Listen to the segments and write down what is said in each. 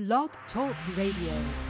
Blog Talk Radio.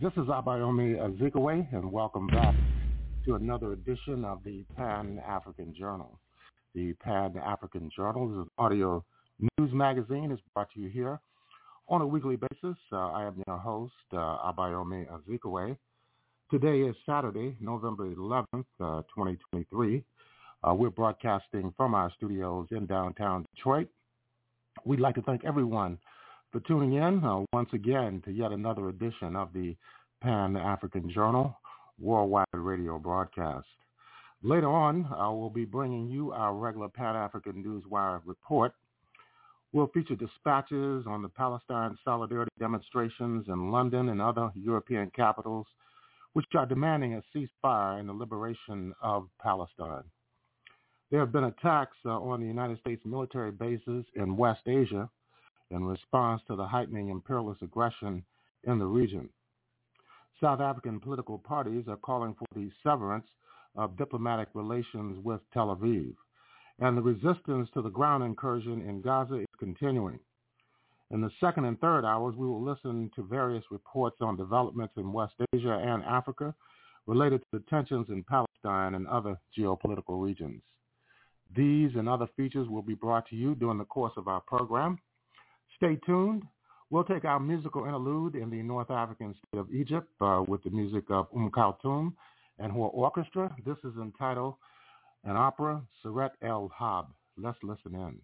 This is Abayomi Azikiwe, and welcome back to another edition of the Pan-African Journal. The Pan-African Journal is an audio news magazine. It's brought to you here on a weekly basis. Uh, I am your host, uh, Abayomi Azikiwe. Today is Saturday, November 11th, uh, 2023. Uh, we're broadcasting from our studios in downtown Detroit. We'd like to thank everyone for tuning in uh, once again to yet another edition of the Pan-African Journal worldwide radio broadcast. Later on, uh, we'll be bringing you our regular Pan-African Newswire report. We'll feature dispatches on the Palestine solidarity demonstrations in London and other European capitals, which are demanding a ceasefire and the liberation of Palestine. There have been attacks uh, on the United States military bases in West Asia, in response to the heightening imperialist aggression in the region. South African political parties are calling for the severance of diplomatic relations with Tel Aviv, and the resistance to the ground incursion in Gaza is continuing. In the second and third hours, we will listen to various reports on developments in West Asia and Africa related to the tensions in Palestine and other geopolitical regions. These and other features will be brought to you during the course of our program. Stay tuned. We'll take our musical interlude in the North African state of Egypt uh, with the music of Um Kulthum and her orchestra. This is entitled an opera, Surat El Hab. Let's listen in.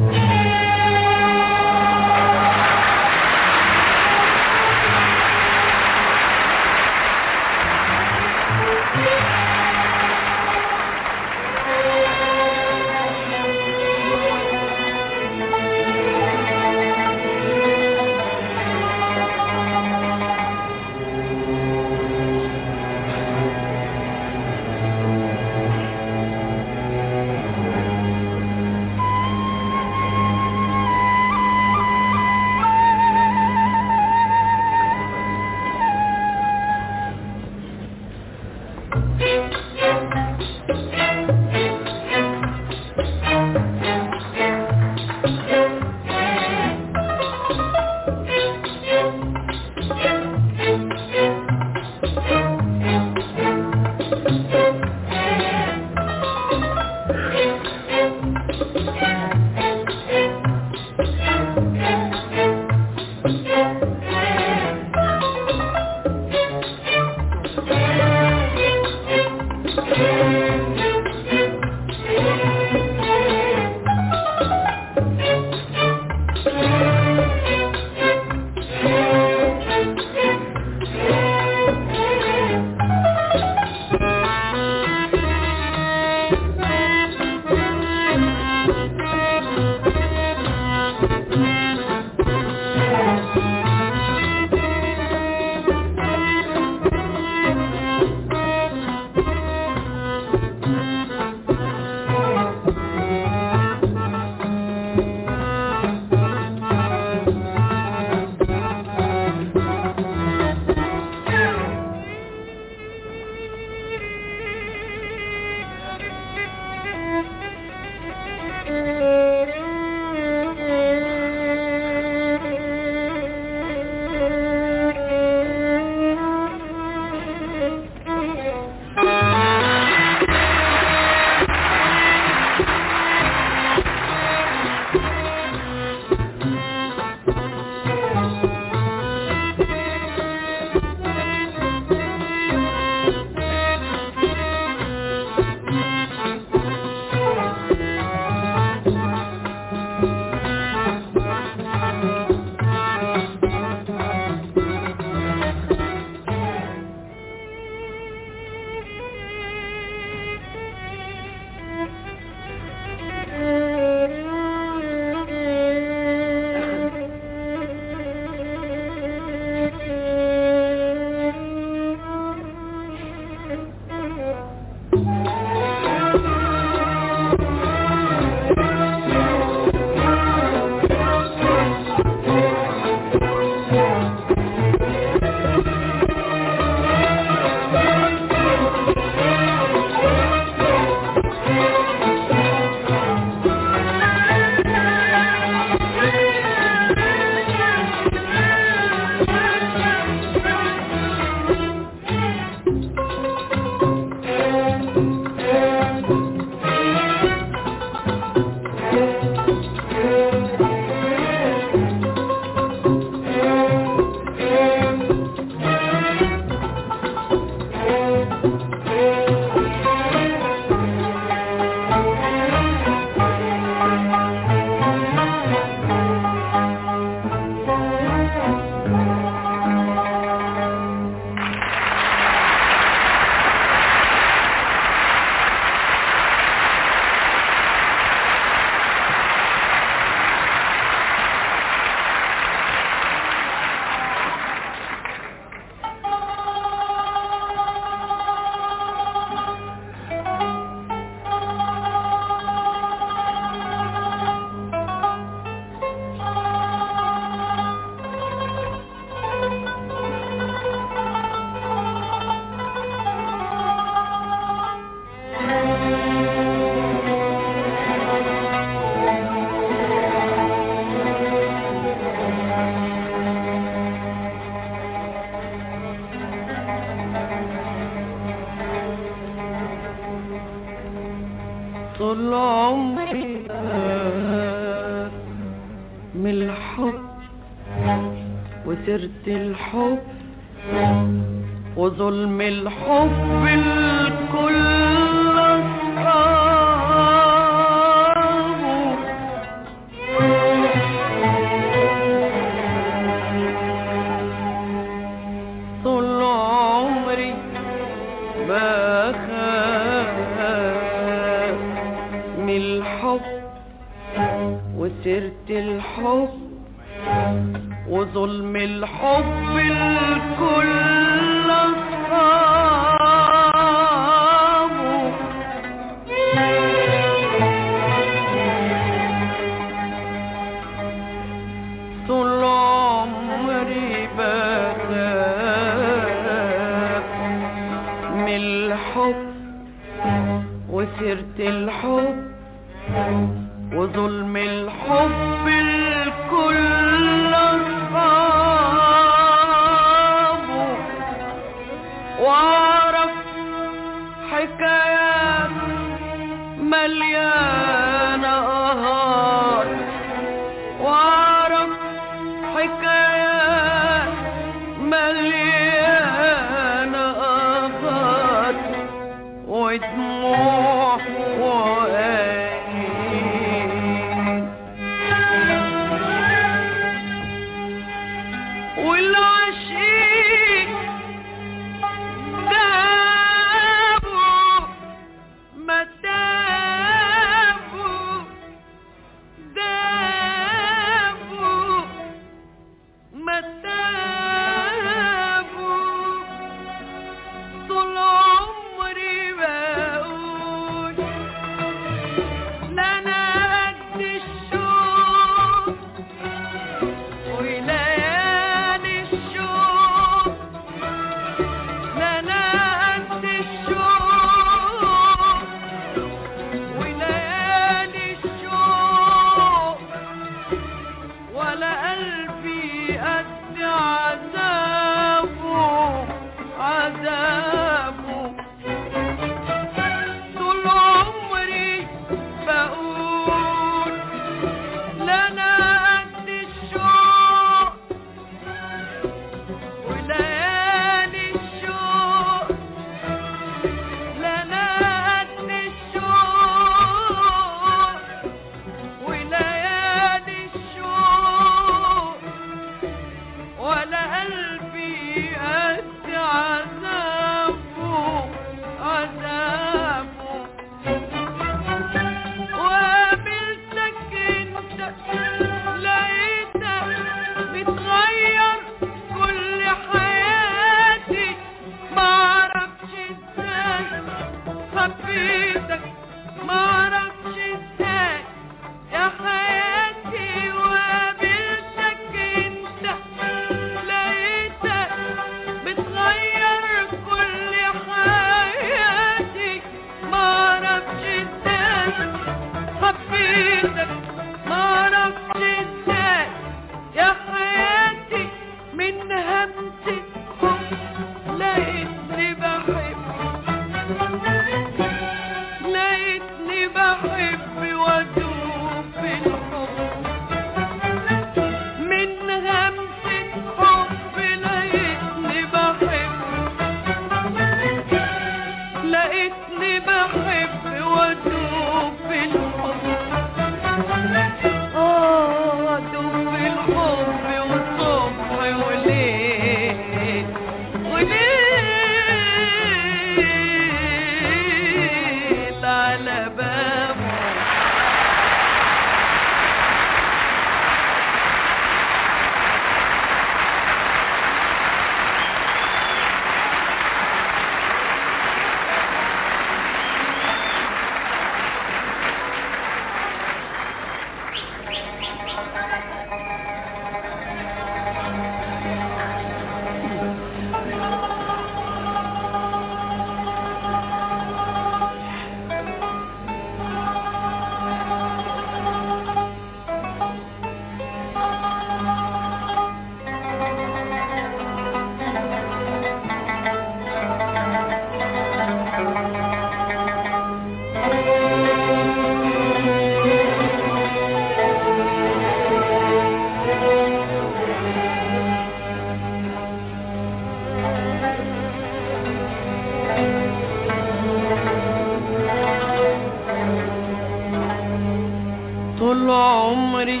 عمري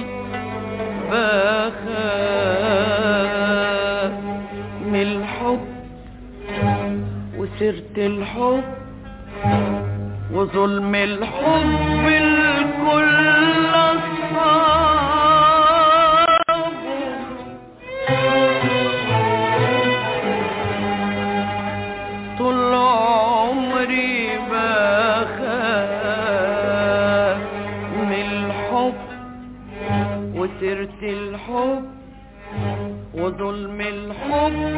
بخاف من الحب وسيرة الحب وظلم الحب الكل ظلم الحب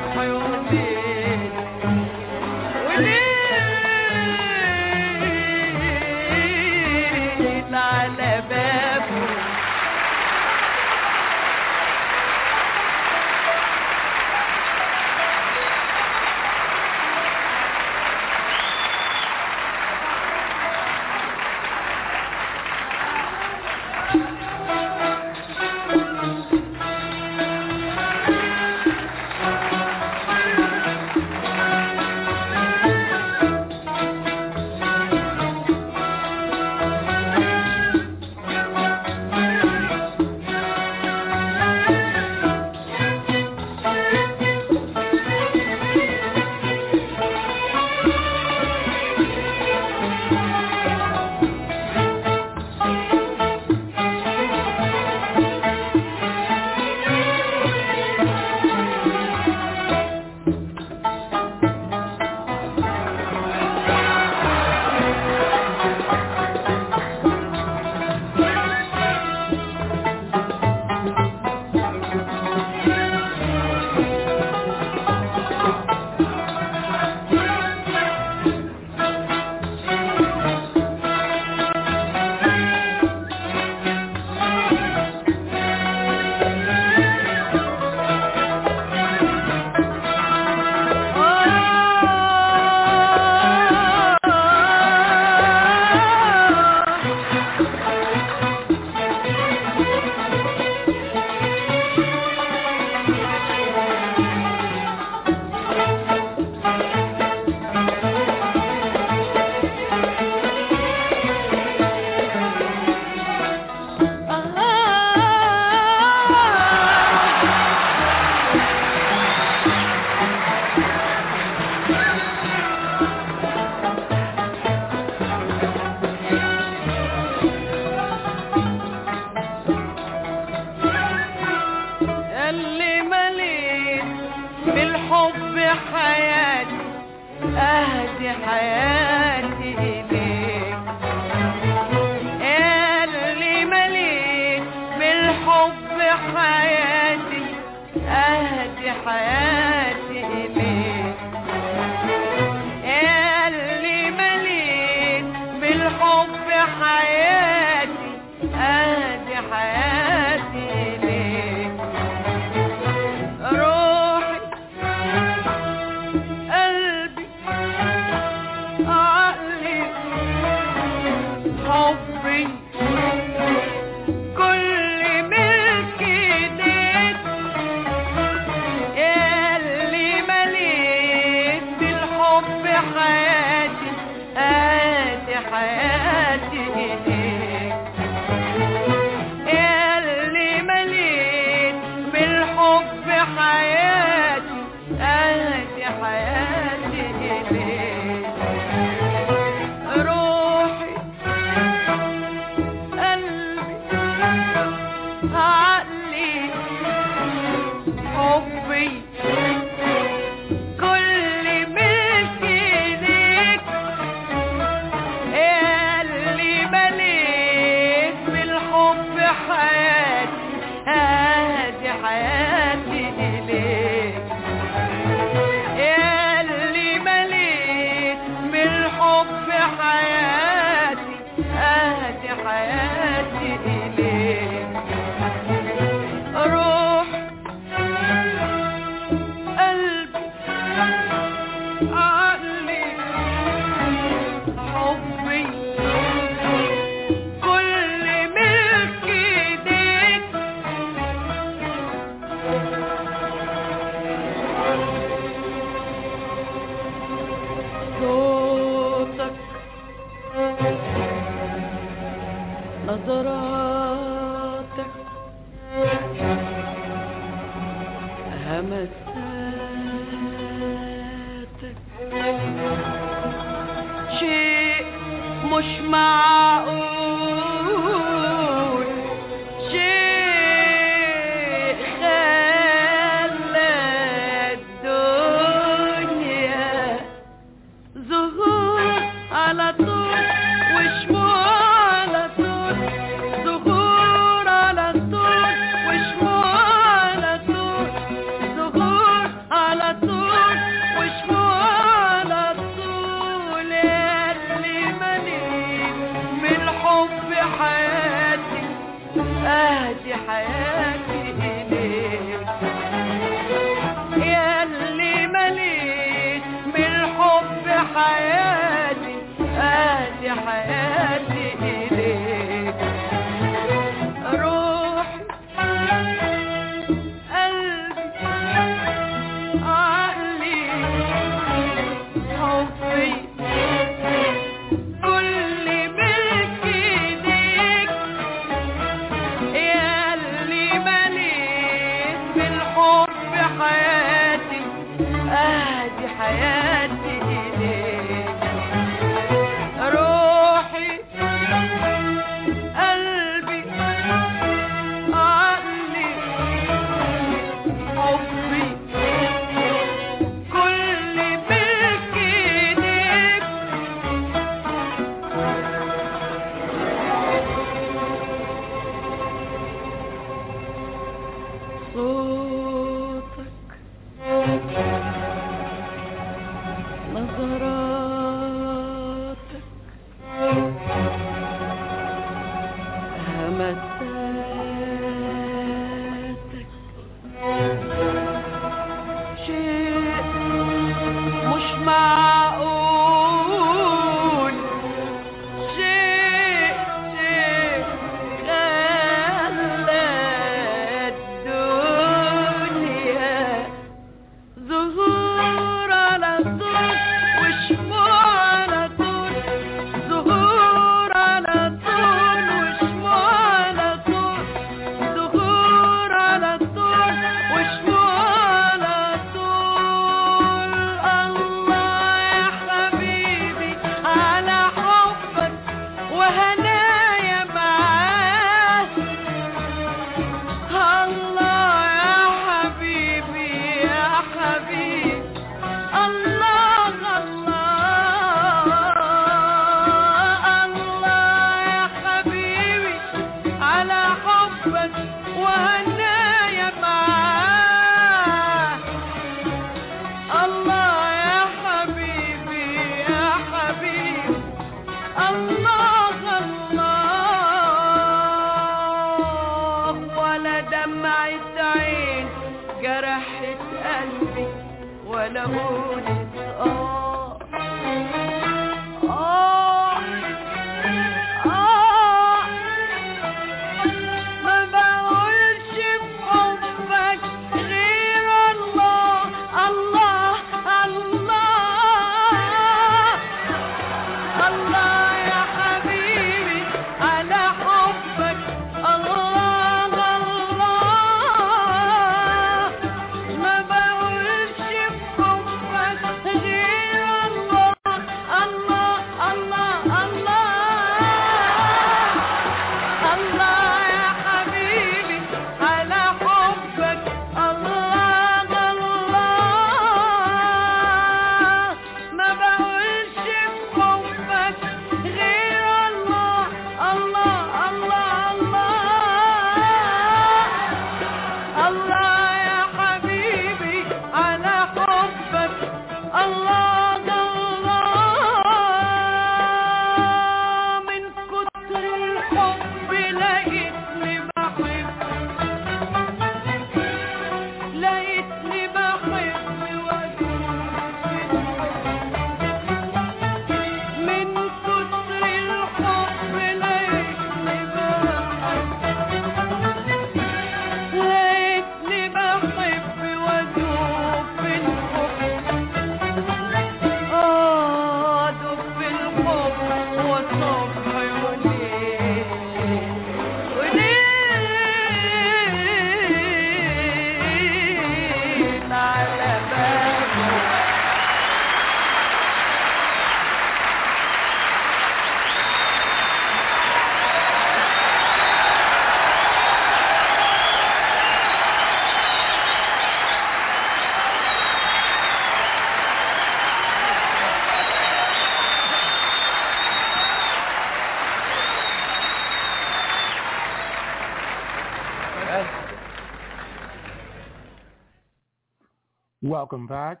Welcome back.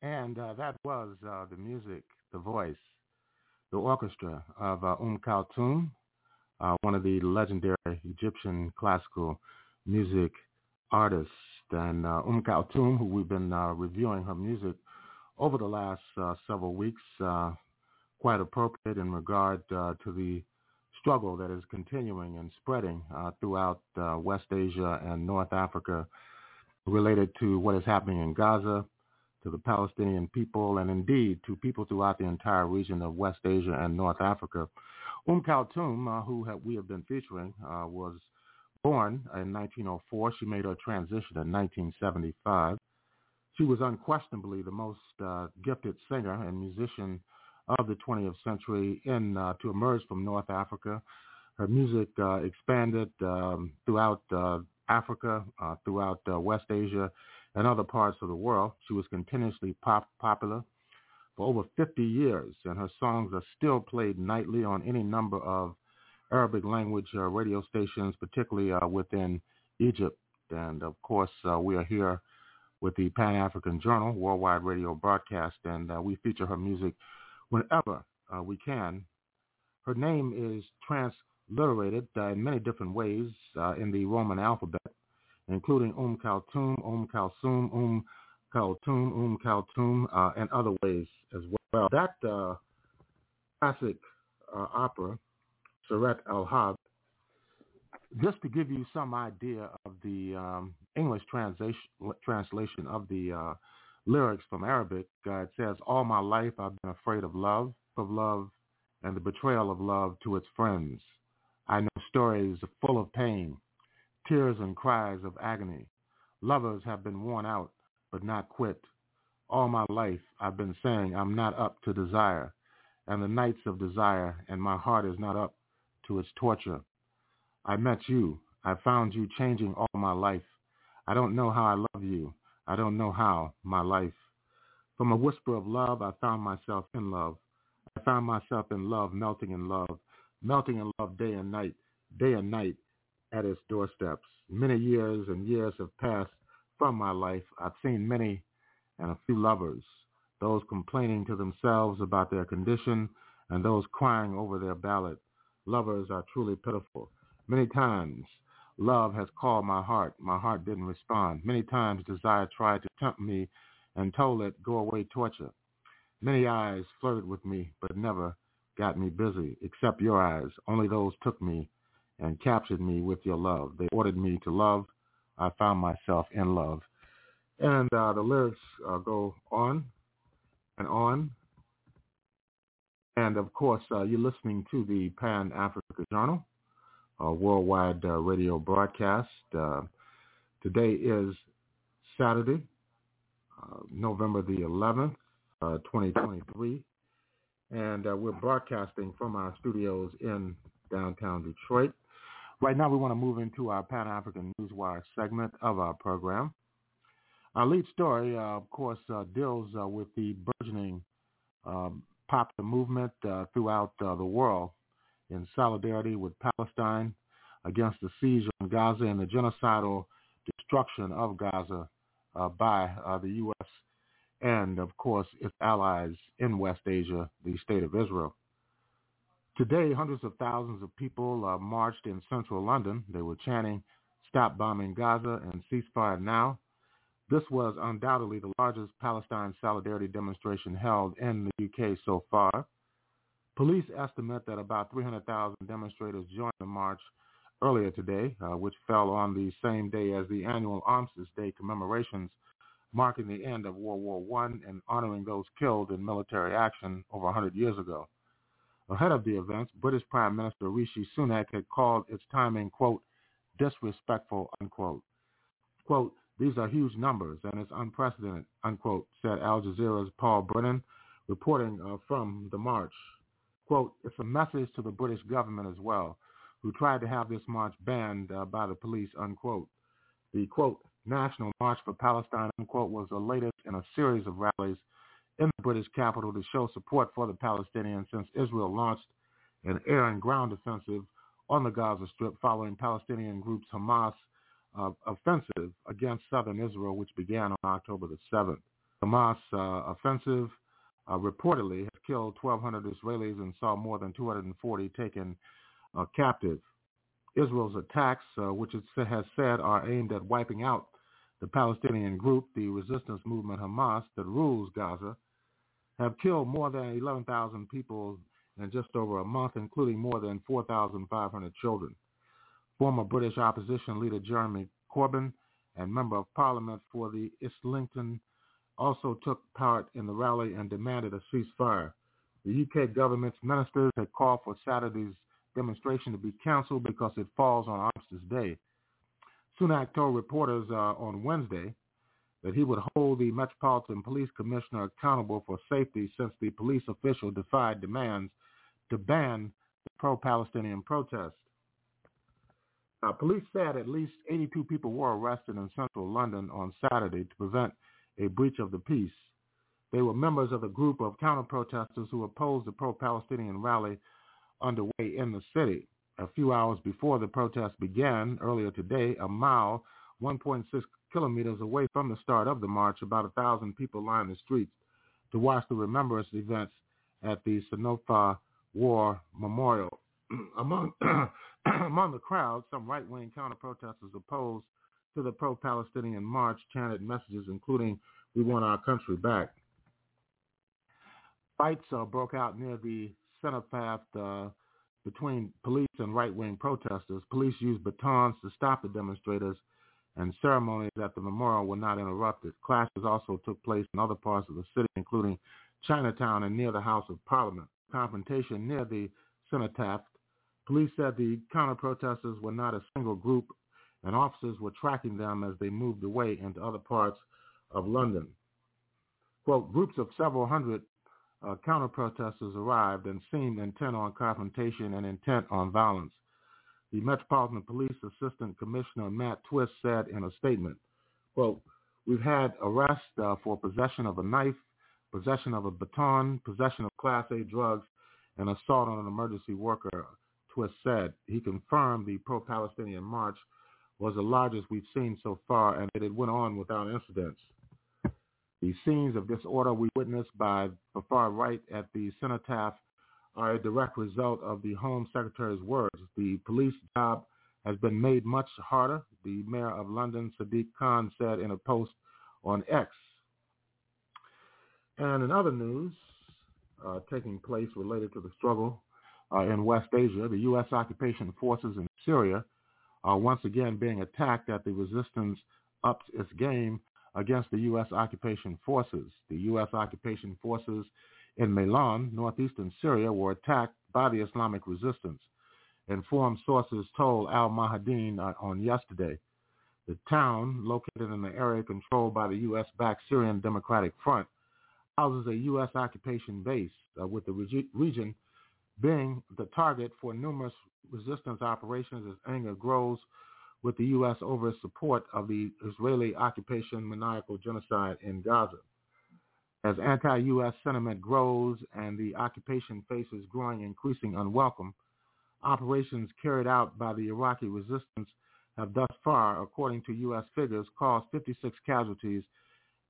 And uh, that was uh, the music, the voice, the orchestra of uh, Umm Kulthum, uh, one of the legendary Egyptian classical music artists. And uh, Umm Kulthum, who we've been uh, reviewing her music over the last several weeks, quite appropriate in regard to the struggle that is continuing and spreading throughout West Asia and North Africa related to what is happening in Gaza, to the Palestinian people, and indeed to people throughout the entire region of West Asia and North Africa. Um Kulthum, uh, who have, we have been featuring, uh, was born in 1904. She made her transition in 1975. She was unquestionably the most uh, gifted singer and musician of the 20th century in uh, to emerge from North Africa. Her music uh, expanded um, throughout uh, Africa, uh, throughout uh, West Asia, and other parts of the world. She was continuously pop- popular for over 50 years, and her songs are still played nightly on any number of Arabic language uh, radio stations, particularly uh, within Egypt. And of course, uh, we are here with the Pan African Journal worldwide radio broadcast, and uh, we feature her music whenever uh, we can. Her name is transliterated uh, in many different ways uh, in the Roman alphabet, including Um Kulthum, Um Kalsum, Um Kulthum, Um Kulthum, uh, and other ways as well. That uh, classic opera, Sirat al-Hubb, just to give you some idea of the um, English translation, translation of the uh, lyrics from Arabic, uh, it says, All my life I've been afraid of love, of love, and the betrayal of love to its friends. I know stories full of pain, tears and cries of agony. Lovers have been worn out, but not quit. All my life I've been saying I'm not up to desire, and the nights of desire, and my heart is not up to its torture. I met you. I found you changing all my life. I don't know how I love you. I don't know how my life. From a whisper of love, I found myself in love. I found myself in love, melting in love, melting in love day and night, day and night at its doorsteps. Many years and years have passed from my life. I've seen many and a few lovers, those complaining to themselves about their condition and those crying over their ballot. Lovers are truly pitiful. Many times love has called my heart. My heart didn't respond. Many times desire tried to tempt me and told it, go away, torture. Many eyes flirted with me, but never got me busy, except your eyes. Only those took me and captured me with your love. They ordered me to love. I found myself in love. And uh, the lyrics uh, go on and on. And of course, uh, you're listening to the Pan Africa Journal, a worldwide uh, radio broadcast. Uh, today is Saturday, uh, November the 11th, 2023. And we're broadcasting from our studios in downtown Detroit. Right now, we want to move into our Pan-African Newswire segment of our program. Our lead story, uh, of course, uh, deals uh, with the burgeoning um, popular movement throughout the world in solidarity with Palestine against the siege on Gaza and the genocidal destruction of Gaza by the U.S. and, of course, its allies in West Asia, the State of Israel. Today, hundreds of thousands of people marched in central London. They were chanting, stop bombing Gaza and ceasefire now. This was undoubtedly the largest Palestine solidarity demonstration held in the UK so far. Police estimate that about 300,000 demonstrators joined the march earlier today, uh, which fell on the same day as the annual Armistice Day commemorations marking the end of World War I and honoring those killed in military action over 100 years ago. Ahead of the events, British Prime Minister Rishi Sunak had called its timing, quote, disrespectful, unquote. Quote, these are huge numbers and it's unprecedented, unquote, said Al Jazeera's Paul Brennan, reporting uh, from the march. Quote, it's a message to the British government as well, who tried to have this march banned uh, by the police, unquote. The, quote, National March for Palestine, unquote, was the latest in a series of rallies in the British capital to show support for the Palestinians since Israel launched an air and ground offensive on the Gaza Strip following Palestinian groups Hamas uh, offensive against southern Israel, which began on October the 7th. Hamas uh, offensive uh, reportedly has killed 1,200 Israelis and saw more than 240 taken uh, captive. Israel's attacks, uh, which it has said are aimed at wiping out the Palestinian group, the resistance movement Hamas, that rules Gaza, have killed more than 11,000 people in just over a month, including more than 4,500 children. Former British opposition leader Jeremy Corbyn and member of parliament for the Islington also took part in the rally and demanded a ceasefire. The UK government's ministers had called for Saturday's demonstration to be canceled because it falls on Armistice Day. Sunak told reporters uh, on Wednesday that he would hold the Metropolitan Police Commissioner accountable for safety since the police official defied demands to ban the pro-Palestinian protests. Uh, police said at least 82 people were arrested in central London on Saturday to prevent a breach of the peace. They were members of a group of counter-protesters who opposed the pro-Palestinian rally underway in the city. A few hours before the protest began earlier today, a mile, 1.6 kilometers away from the start of the march, about a thousand people lined the streets to watch the remembrance events at the Cenotaph War Memorial. among among the crowd, some right-wing counter-protesters opposed to the pro-Palestinian march chanted messages including "We want our country back." Fights uh, broke out near the cenotaph uh, between police and right-wing protesters. Police used batons to stop the demonstrators, and ceremonies at the memorial were not interrupted. Clashes also took place in other parts of the city, including Chinatown and near the House of Parliament. Confrontation near the cenotaph. Police said the counter-protesters were not a single group, and officers were tracking them as they moved away into other parts of London. Quote, groups of several hundred uh, counter-protesters arrived and seemed intent on confrontation and intent on violence. The Metropolitan Police Assistant Commissioner Matt Twist said in a statement, quote, we've had arrests uh, for possession of a knife, possession of a baton, possession of Class A drugs, and assault on an emergency worker, Twist said. He confirmed the pro-Palestinian march was the largest we've seen so far and that it went on without incidents. The scenes of disorder we witnessed by the far right at the cenotaph are a direct result of the Home Secretary's words. The police job has been made much harder, the mayor of London, Sadiq Khan, said in a post on X. And in other news uh, taking place related to the struggle uh, in West Asia, the U.S. occupation forces in Syria are once again being attacked as the resistance ups its game against the U.S. occupation forces. The U.S. occupation forces in Meylan, northeastern Syria, were attacked by the Islamic resistance. Informed sources told Al Mayadeen uh, on yesterday. The town, located in the area controlled by the U.S.-backed Syrian Democratic Front, houses a U.S. occupation base, uh, with the regi- region being the target for numerous resistance operations as anger grows with the U.S. over its support of the Israeli occupation maniacal genocide in Gaza. As anti-U.S. sentiment grows and the occupation faces growing increasing unwelcome, operations carried out by the Iraqi resistance have thus far, according to U.S. figures, caused 56 casualties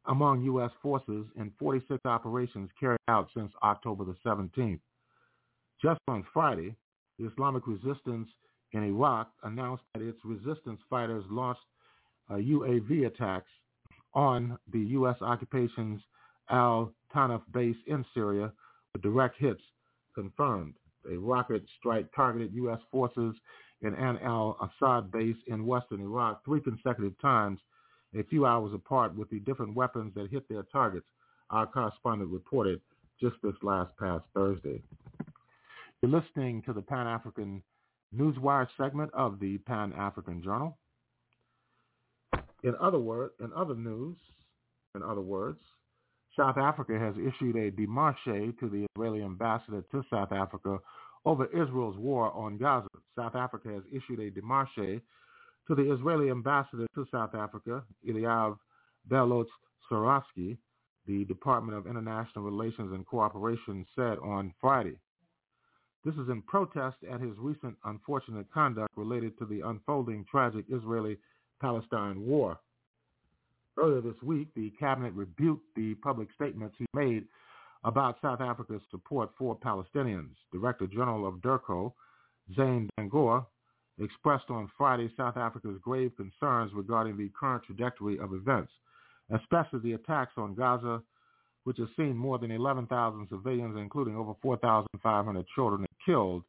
among U.S. forces in 46 operations carried out since October the 17th. Just on Friday, the Islamic resistance in Iraq announced that its resistance fighters launched uh, UAV attacks on the U.S. occupation's al-Tanf base in Syria with direct hits confirmed. A rocket strike targeted U.S. forces in Ain al-Asad base in western Iraq three consecutive times, a few hours apart with the different weapons that hit their targets, our correspondent reported just this last past Thursday. You're listening to the Pan-African Newswire segment of the Pan-African Journal. In other words, in other news, in other words, South Africa has issued a démarche to the Israeli ambassador to South Africa over Israel's war on Gaza. South Africa has issued a démarche to the Israeli ambassador to South Africa, Eliav Belotz Sorowski, the Department of International Relations and Cooperation said on Friday. This is in protest at his recent unfortunate conduct related to the unfolding tragic Israeli-Palestine war. Earlier this week, the cabinet rebuked the public statements he made about South Africa's support for Palestinians. Director General of DIRCO, Zane Dangor, expressed on Friday South Africa's grave concerns regarding the current trajectory of events, especially the attacks on Gaza, which has seen more than 11,000 civilians, including over 4,500 children, killed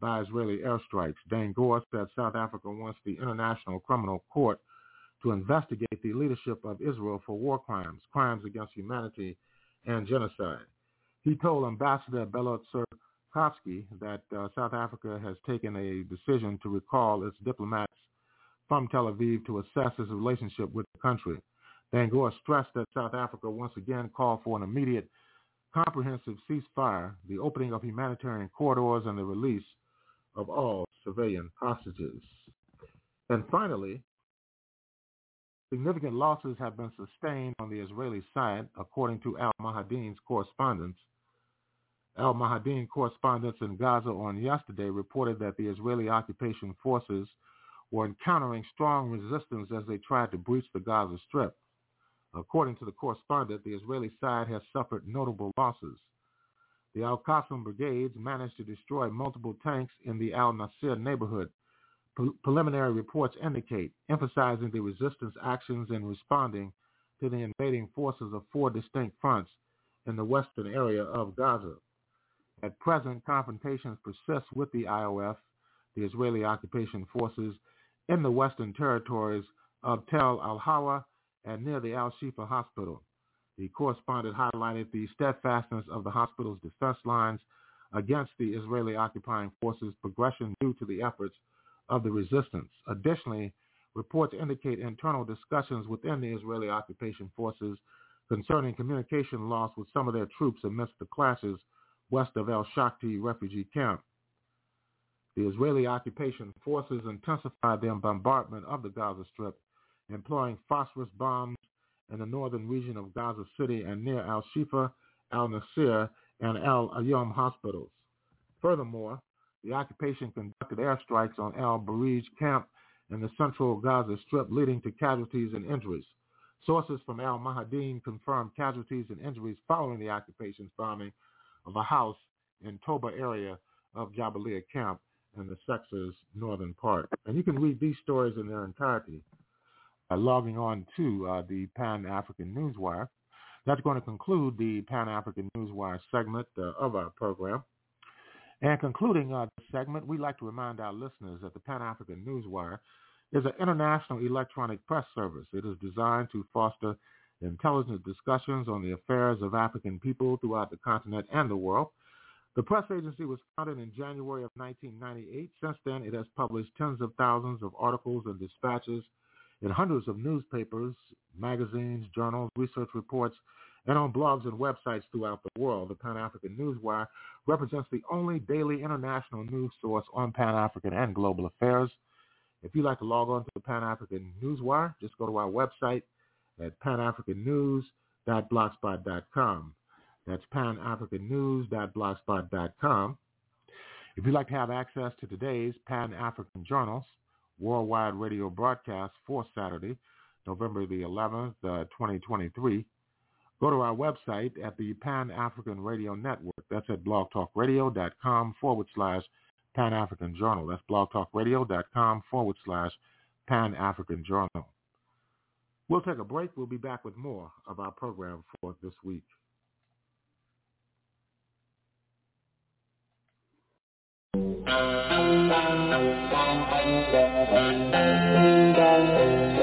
by Israeli airstrikes. Dangor said South Africa wants the International Criminal Court to investigate the leadership of Israel for war crimes, crimes against humanity, and genocide. He told Ambassador Beloit Tsarkovsky that uh, South Africa has taken a decision to recall its diplomats from Tel Aviv to assess its relationship with the country. Dangor stressed that South Africa once again called for an immediate comprehensive ceasefire, the opening of humanitarian corridors, and the release of all civilian hostages. And finally, Significant losses have been sustained on the Israeli side, according to al-Mayadeen's correspondence. Al-Mayadeen correspondents in Gaza on yesterday reported that the Israeli occupation forces were encountering strong resistance as they tried to breach the Gaza Strip. According to the correspondent, the Israeli side has suffered notable losses. The Al-Qassam brigades managed to destroy multiple tanks in the Al-Nasir neighborhood preliminary reports indicate, emphasizing the resistance actions in responding to the invading forces of four distinct fronts in the western area of Gaza. At present, confrontations persist with the IOF, the Israeli occupation forces, in the western territories of Tel al-Hawa and near the Al-Shifa hospital. The correspondent highlighted the steadfastness of the hospital's defense lines against the Israeli occupying forces' progression due to the efforts of the resistance. Additionally, reports indicate internal discussions within the Israeli occupation forces concerning communication loss with some of their troops amidst the clashes west of Al-Shati refugee camp. The Israeli occupation forces intensified their bombardment of the Gaza Strip, employing phosphorus bombs in the northern region of Gaza City and near Al-Shifa, Al-Nasir, and Al-Ayom hospitals. Furthermore, the occupation conducted airstrikes on al-Bureij camp in the central Gaza Strip, leading to casualties and injuries. Sources from al-Mayadeen confirmed casualties and injuries following the occupation's bombing of a house in Toba area of Jabalia camp in the sector's northern part. And you can read these stories in their entirety by logging on to uh, the Pan-African Newswire. That's going to conclude the Pan-African Newswire segment uh, of our program. And concluding uh, this segment, we'd like to remind our listeners that the Pan-African Newswire is an international electronic press service. It is designed to foster intelligent discussions on the affairs of African people throughout the continent and the world. The press agency was founded in January of 1998. Since then, it has published tens of thousands of articles and dispatches in hundreds of newspapers, magazines, journals, research reports, and on blogs and websites throughout the world. The Pan-African Newswire represents the only daily international news source on Pan-African and global affairs. If you'd like to log on to the Pan-African Newswire, just go to our website at panafricannews.blogspot.com. That's panafricannews.blogspot.com. If you'd like to have access to today's Pan-African Journals, worldwide radio broadcast for Saturday, November the 11th, uh, 2023, Go to our website at the Pan-African Radio Network. That's at blogtalkradio.com forward slash Pan-African Journal. That's blogtalkradio.com forward slash Pan-African Journal. We'll take a break. We'll be back with more of our program for this week. Thank you.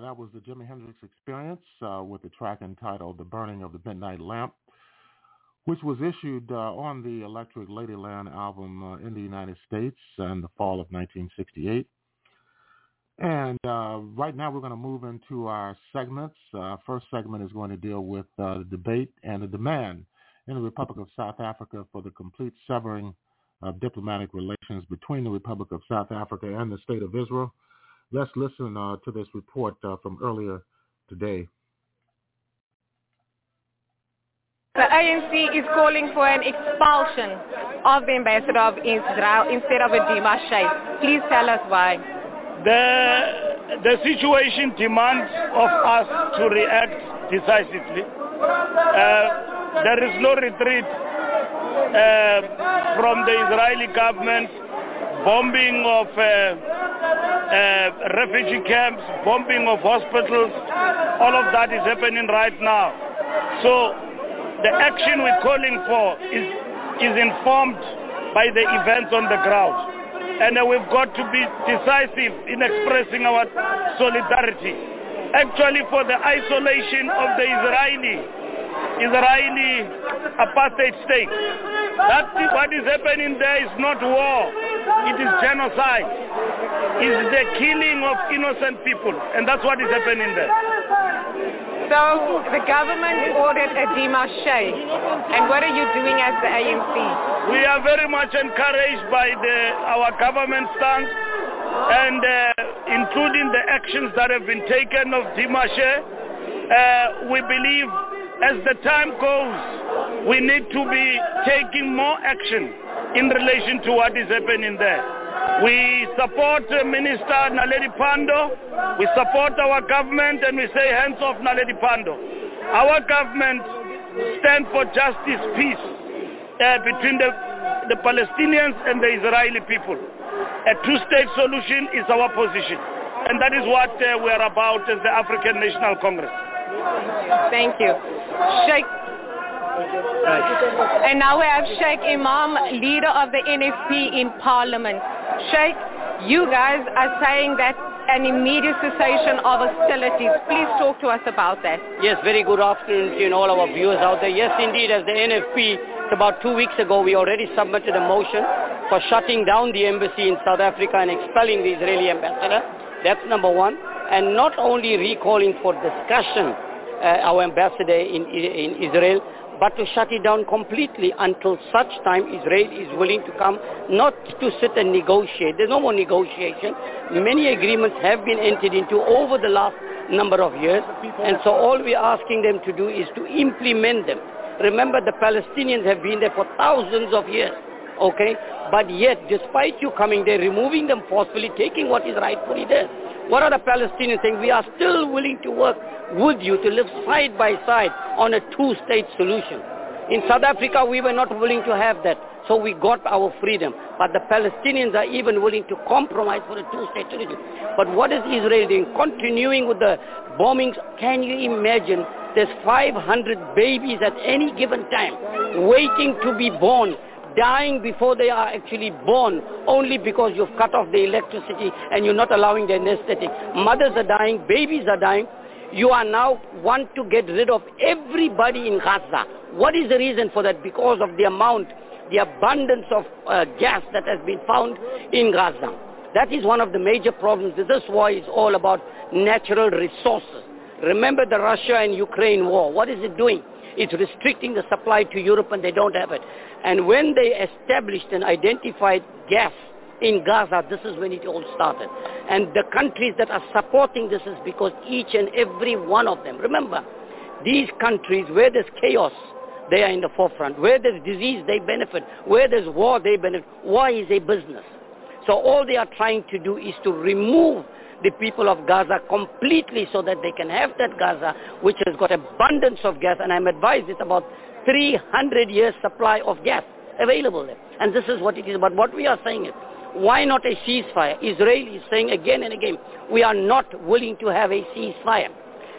That was the Jimi Hendrix Experience uh, with the track entitled The Burning of the Midnight Lamp, which was issued uh, on the Electric Ladyland album uh, in the United States in the fall of 1968. And uh, right now we're going to move into our segments. Uh, first segment is going to deal with the debate and the demand in the Republic of South Africa for the complete severing of diplomatic relations between the Republic of South Africa and the State of Israel. Let's listen uh, to this report uh, from earlier today. The ANC is calling for an expulsion of the ambassador of Israel instead of a demarche. Please tell us why. The, the situation demands of us to react decisively. Uh, there is no retreat uh, from the Israeli government, bombing of uh, uh, refugee camps, bombing of hospitals, all of that is happening right now. So the action we're calling for is, is informed by the events on the ground. And uh, we've got to be decisive in expressing our solidarity. Actually for the isolation of the Israeli, Israeli apartheid state. That what is happening there is not war. It is genocide. It's the killing of innocent people. And that's what is happening there. So the government ordered a demarche. And what are you doing as the ANC? We are very much encouraged by the, our government stance and uh, including the actions that have been taken of demarche. Uh, we believe as the time goes, we need to be taking more action in relation to what is happening there. We support uh, Minister Naledi Pandor. We support our government and we say hands off Naledi Pandor. Our government stands for justice, peace uh, between the, the Palestinians and the Israeli people. A two-state solution is our position. And that is what uh, we are about as the African National Congress. Thank you. Sheikh and now we have Shaik Emam, leader of the NFP in Parliament. Sheikh, you guys are saying that an immediate cessation of hostilities. Please talk to us about that. Yes, very good afternoon to all our viewers out there. Yes, indeed, as the NFP, about two weeks ago, we already submitted a motion for shutting down the embassy in South Africa and expelling the Israeli ambassador. That's number one. And not only recalling for discussion Uh, our ambassador in, in Israel, but to shut it down completely until such time Israel is willing to come, not to sit and negotiate. There's no more negotiation. Many agreements have been entered into over the last number of years, and so all we're asking them to do is to implement them. Remember, the Palestinians have been there for thousands of years, okay? But yet, despite you coming there, removing them forcefully, taking what is rightfully theirs, what are the Palestinians saying? We are still willing to work with you to live side by side on a two-state solution. In South Africa, we were not willing to have that. So we got our freedom. But the Palestinians are even willing to compromise for a two-state solution. But what is Israel doing? Continuing with the bombings. Can you imagine there's 500 babies at any given time waiting to be born dying before they are actually born only because you've cut off the electricity and you're not allowing the anesthetic. Mothers are dying, babies are dying. You are now want to get rid of everybody in Gaza. What is the reason for that? Because of the amount, the abundance of uh, gas that has been found in Gaza. That is one of the major problems. This war is all about natural resources. Remember the Russia and Ukraine war. What is it doing? It's restricting the supply to Europe and they don't have it. And when they established and identified gas in Gaza, this is when it all started. And the countries that are supporting this is because each and every one of them, remember, these countries where there's chaos, they are in the forefront. Where there's disease, they benefit. Where there's war, they benefit. War is a business. So all they are trying to do is to remove the people of Gaza completely so that they can have that Gaza, which has got abundance of gas. And I'm advised it's about 300 years supply of gas available there. And this is what it is. But what we are saying is, why not a ceasefire? Israel is saying again and again, we are not willing to have a ceasefire.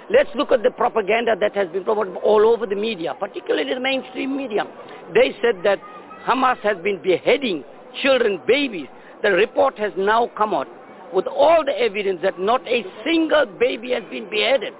Let's look at the propaganda that has been promoted all over the media, particularly the mainstream media. They said that Hamas has been beheading children, babies. The report has now come out with all the evidence that not a single baby has been beheaded.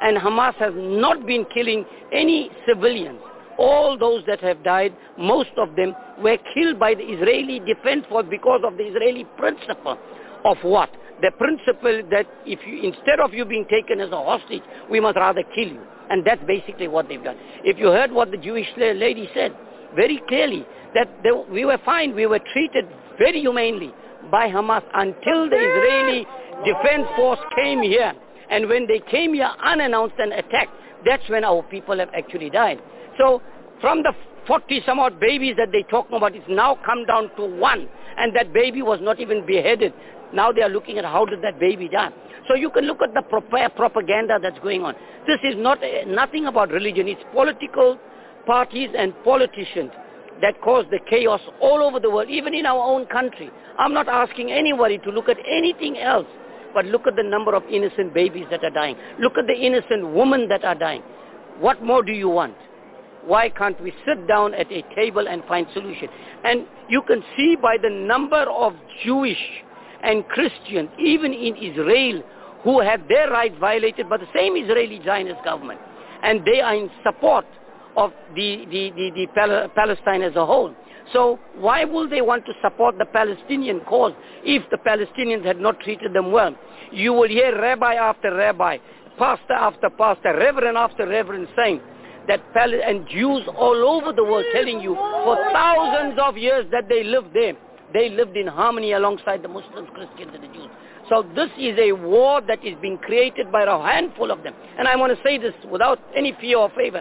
And Hamas has not been killing any civilians. All those that have died, most of them were killed by the Israeli Defense Force because of the Israeli principle of what? The principle that if you, instead of you being taken as a hostage, we must rather kill you. And that's basically what they've done. If you heard what the Jewish lady said, very clearly, that they, we were fine, we were treated very humanely by Hamas until the Israeli Defense Force came here. And when they came here unannounced and attacked, that's when our people have actually died. So from the 40 some odd babies that they talk about, it's now come down to one. And that baby was not even beheaded. Now they are looking at how did that baby die. So you can look at the propaganda that's going on. This is not eh, nothing about religion. It's political parties and politicians that cause the chaos all over the world, even in our own country. I'm not asking anybody to look at anything else, but look at the number of innocent babies that are dying. Look at the innocent women that are dying. What more do you want? Why can't we sit down at a table and find solution? And you can see by the number of Jewish and Christians, even in Israel, who have their rights violated by the same Israeli Zionist government. And they are in support of the, the, the, the Pal- Palestine as a whole. So why would they want to support the Palestinian cause if the Palestinians had not treated them well? You will hear rabbi after rabbi, pastor after pastor, reverend after reverend saying that Pal- and Jews all over the world telling you for thousands of years that they lived there. They lived in harmony alongside the Muslims, Christians, and the Jews. So this is a war that is being created by a handful of them. And I want to say this without any fear or favor.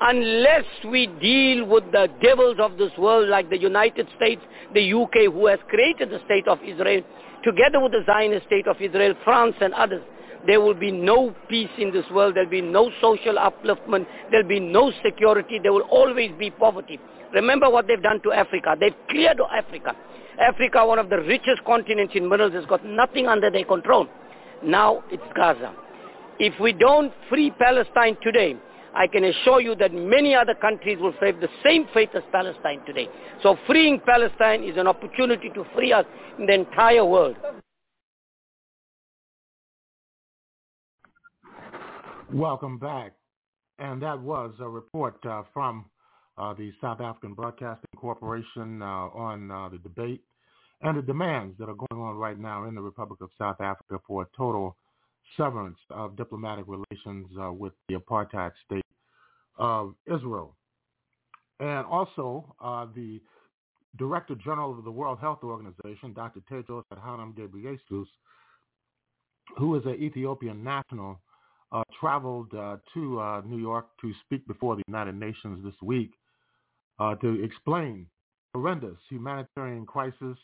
Unless we deal with the devils of this world like the United States, the UK, who has created the state of Israel, together with the Zionist state of Israel, France and others, there will be no peace in this world. There will be no social upliftment. There will be no security. There will always be poverty. Remember what they've done to Africa. They've cleared Africa. Africa, one of the richest continents in minerals, has got nothing under their control. Now it's Gaza. If we don't free Palestine today, I can assure you that many other countries will face the same fate as Palestine today. So freeing Palestine is an opportunity to free us in the entire world. Welcome back. And that was a report uh, from uh, the South African Broadcasting Corporation uh, on uh, the debate and the demands that are going on right now in the Republic of South Africa for a total severance of diplomatic relations uh, with the apartheid state of Israel. And also uh, the Director General of the World Health Organization, Dr. Tedros Adhanom Ghebreyesus, who is an Ethiopian national, uh, traveled uh, to uh, New York to speak before the United Nations this week uh, to explain horrendous humanitarian crisis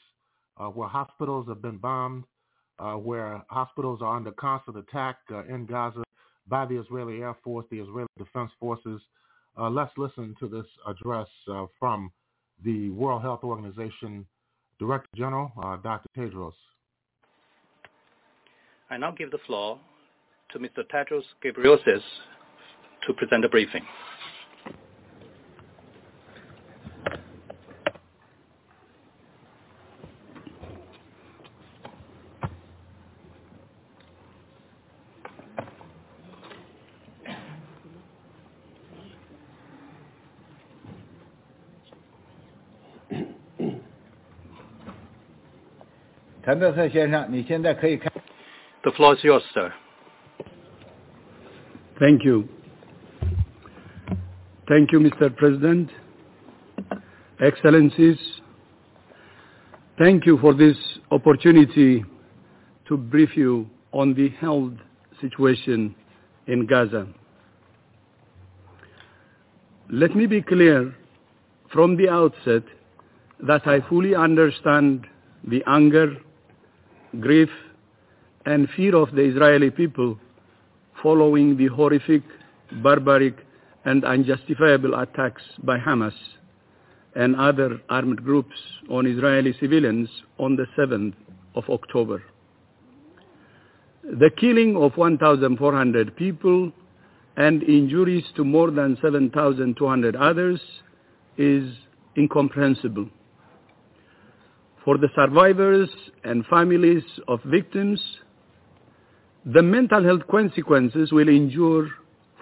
uh, where hospitals have been bombed, uh, where hospitals are under constant attack in Gaza by the Israeli Air Force, the Israeli Defense Forces. let's listen to this address from the World Health Organization Director General, Dr. Tedros. I now give the floor to Mr. Tedros Ghebreyesus to present the briefing. The floor is yours, sir. Thank you. Thank you, Mr. President, Excellencies. Thank you for this opportunity to brief you on the health situation in Gaza. Let me be clear from the outset that I fully understand the anger, grief, and fear of the Israeli people following the horrific, barbaric, and unjustifiable attacks by Hamas and other armed groups on Israeli civilians on the 7th of October. The killing of 1,400 people and injuries to more than 7,200 others is incomprehensible. for the survivors and families of victims, the mental health consequences will endure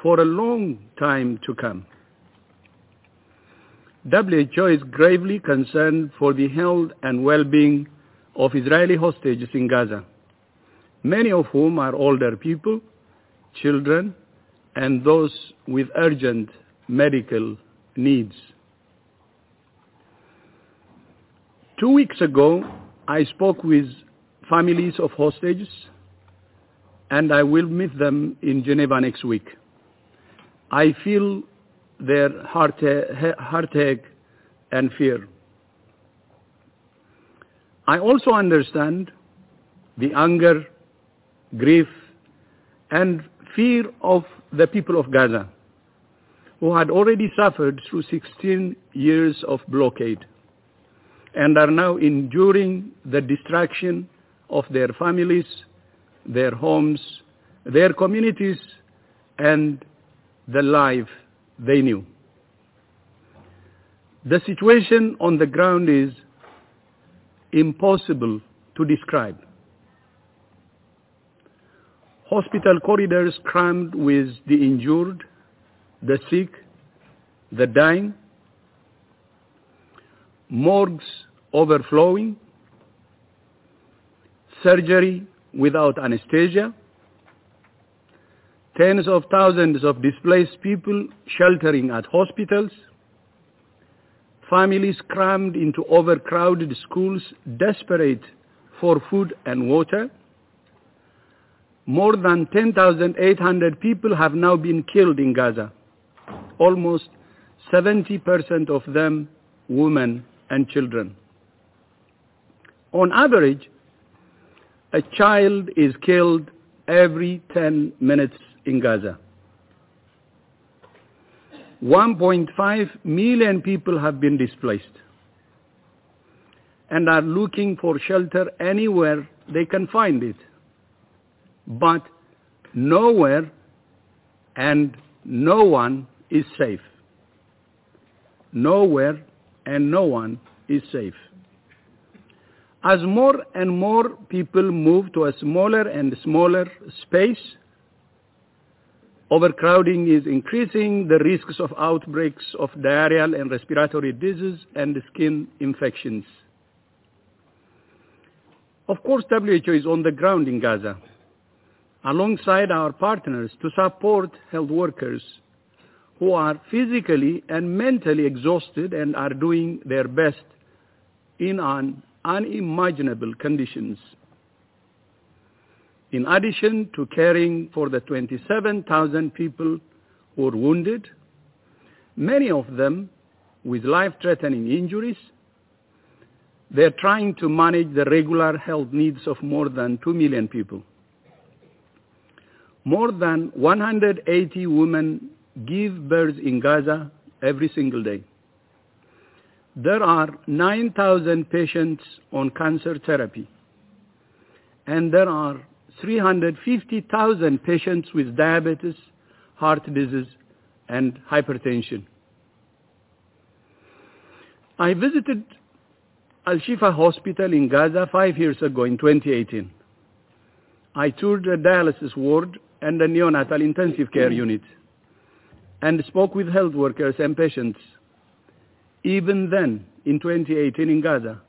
for a long time to come. WHO is gravely concerned for the health and well-being of Israeli hostages in Gaza, many of whom are older people, children, and those with urgent medical needs. Two weeks ago, I spoke with families of hostages, and I will meet them in Geneva next week. I feel their heartache and fear. I also understand the anger, grief, and fear of the people of Gaza, who had already suffered through 16 years of blockade and are now enduring the destruction of their families, their homes, their communities, and the life they knew. The situation on the ground is impossible to describe. Hospital corridors crammed with the injured, the sick, the dying, morgues overflowing, surgery without anesthesia, tens of thousands of displaced people sheltering at hospitals, families crammed into overcrowded schools desperate for food and water. More than 10,800 people have now been killed in Gaza, almost 70% of them women and children. On average, a child is killed every 10 minutes in Gaza. 1.5 million people have been displaced and are looking for shelter anywhere they can find it. But nowhere and no one is safe. Nowhere and no one is safe. As more and more people move to a smaller and smaller space, overcrowding is increasing the risks of outbreaks of diarrheal and respiratory disease and skin infections. Of course, WHO is on the ground in Gaza, alongside our partners to support health workers who are physically and mentally exhausted and are doing their best in an unimaginable conditions. In addition to caring for the 27,000 people who are wounded, many of them with life-threatening injuries, they're trying to manage the regular health needs of more than 2 million people. More than 180 women give birth in Gaza every single day. There are 9,000 patients on cancer therapy, and there are 350,000 patients with diabetes, heart disease, and hypertension. I visited Al-Shifa Hospital in Gaza five years ago in 2018. I toured a dialysis ward and a neonatal intensive care unit and spoke with health workers and patients. Even then, in 2018 in Gaza,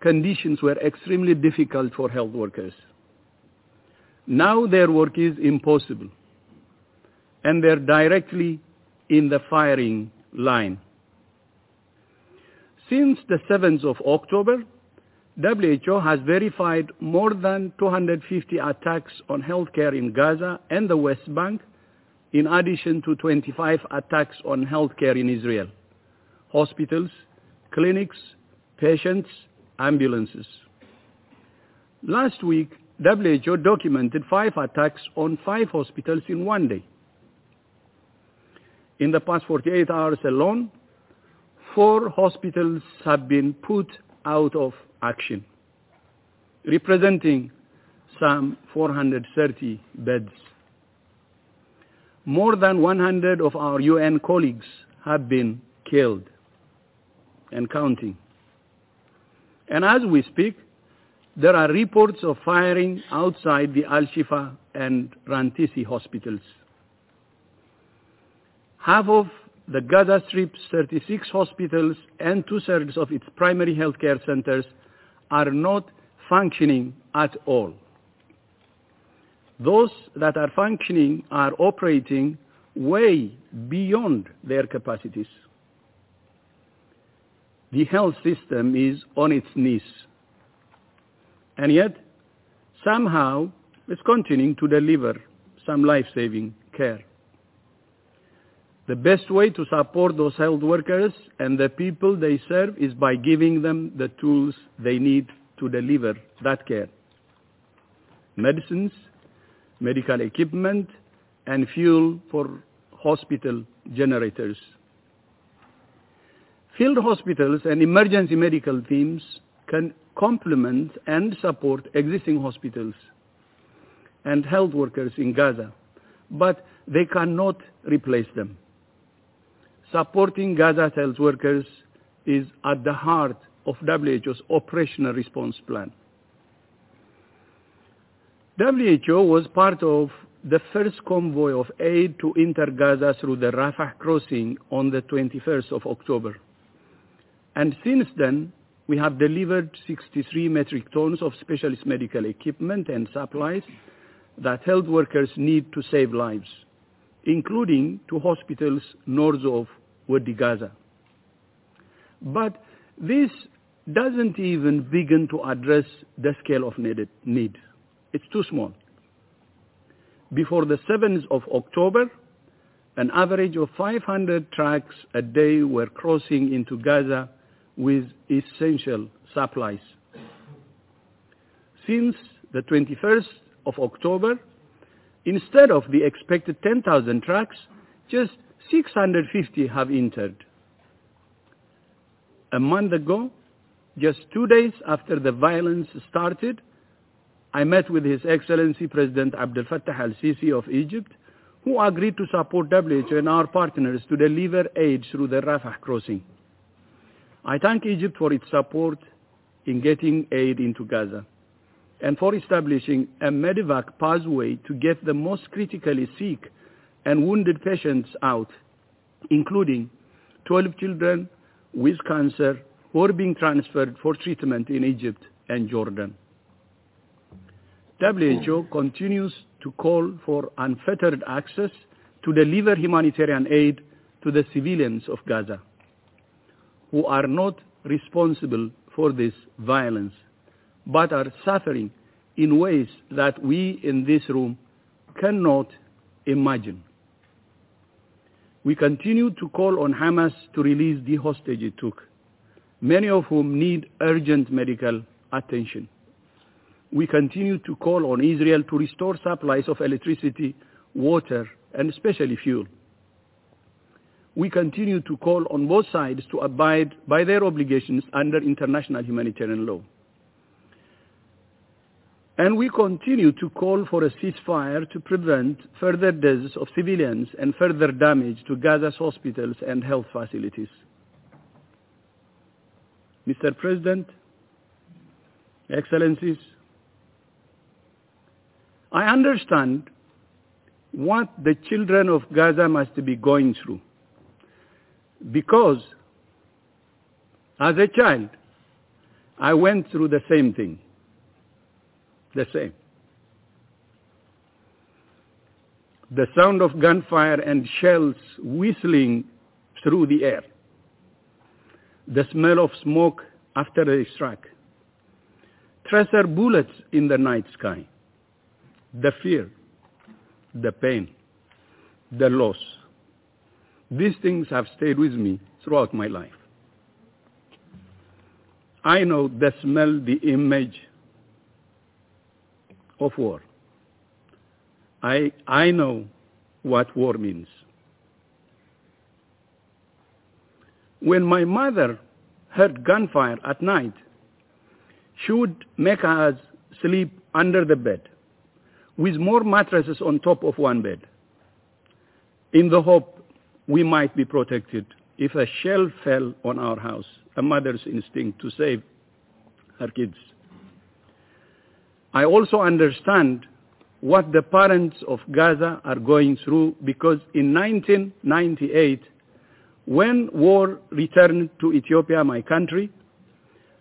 conditions were extremely difficult for health workers. Now their work is impossible, and they're directly in the firing line. Since the 7th of October, WHO has verified more than 250 attacks on healthcare in Gaza and the West Bank, in addition to 25 attacks on healthcare in Israel, hospitals, clinics, patients, ambulances. Last week, WHO documented five attacks on five hospitals in one day. In the past 48 hours alone, four hospitals have been put out of action, representing some 430 beds. More than 100 of our UN colleagues have been killed and counting. And as we speak, there are reports of firing outside the Al-Shifa and Rantisi hospitals. Half of the Gaza Strip's 36 hospitals and two-thirds of its primary healthcare centers are not functioning at all. Those that are functioning are operating way beyond their capacities. The health system is on its knees. And yet, somehow, it's continuing to deliver some life-saving care. The best way to support those health workers and the people they serve is by giving them the tools they need to deliver that care. Medicines, medical equipment, and fuel for hospital generators. Field hospitals and emergency medical teams can complement and support existing hospitals and health workers in Gaza, but they cannot replace them. Supporting Gaza's health workers is at the heart of WHO's operational response plan. WHO was part of the first convoy of aid to enter Gaza through the Rafah crossing on the 21st of October. And since then, we have delivered 63 metric tons of specialist medical equipment and supplies that health workers need to save lives, including to hospitals north of Wadi Gaza. But this doesn't even begin to address the scale of needed, need. It's too small. Before the 7th of October, an average of 500 trucks a day were crossing into Gaza with essential supplies. Since the 21st of October, instead of the expected 10,000 trucks, just 650 have entered. A month ago, just two days after the violence started, I met with His Excellency President Abdel Fattah al-Sisi of Egypt, who agreed to support WHO and our partners to deliver aid through the Rafah crossing. I thank Egypt for its support in getting aid into Gaza and for establishing a medevac pathway to get the most critically sick and wounded patients out, including 12 children with cancer who are being transferred for treatment in Egypt and Jordan. WHO continues to call for unfettered access to deliver humanitarian aid to the civilians of Gaza who are not responsible for this violence, but are suffering in ways that we in this room cannot imagine. We continue to call on Hamas to release the hostage it took, many of whom need urgent medical attention. We continue to call on Israel to restore supplies of electricity, water, and especially fuel we continue to call on both sides to abide by their obligations under international humanitarian law. And we continue to call for a ceasefire to prevent further deaths of civilians and further damage to Gaza's hospitals and health facilities. Mr. President, Excellencies, I understand what the children of Gaza must be going through because as a child, I went through the same thing. The same. The sound of gunfire and shells whistling through the air. The smell of smoke after a strike. Tracer bullets in the night sky. The fear. The pain. The loss these things have stayed with me throughout my life. I know the smell, the image of war. I, I know what war means. When my mother heard gunfire at night, she would make us sleep under the bed with more mattresses on top of one bed in the hope we might be protected if a shell fell on our house, a mother's instinct to save her kids. I also understand what the parents of Gaza are going through because in 1998, when war returned to Ethiopia, my country,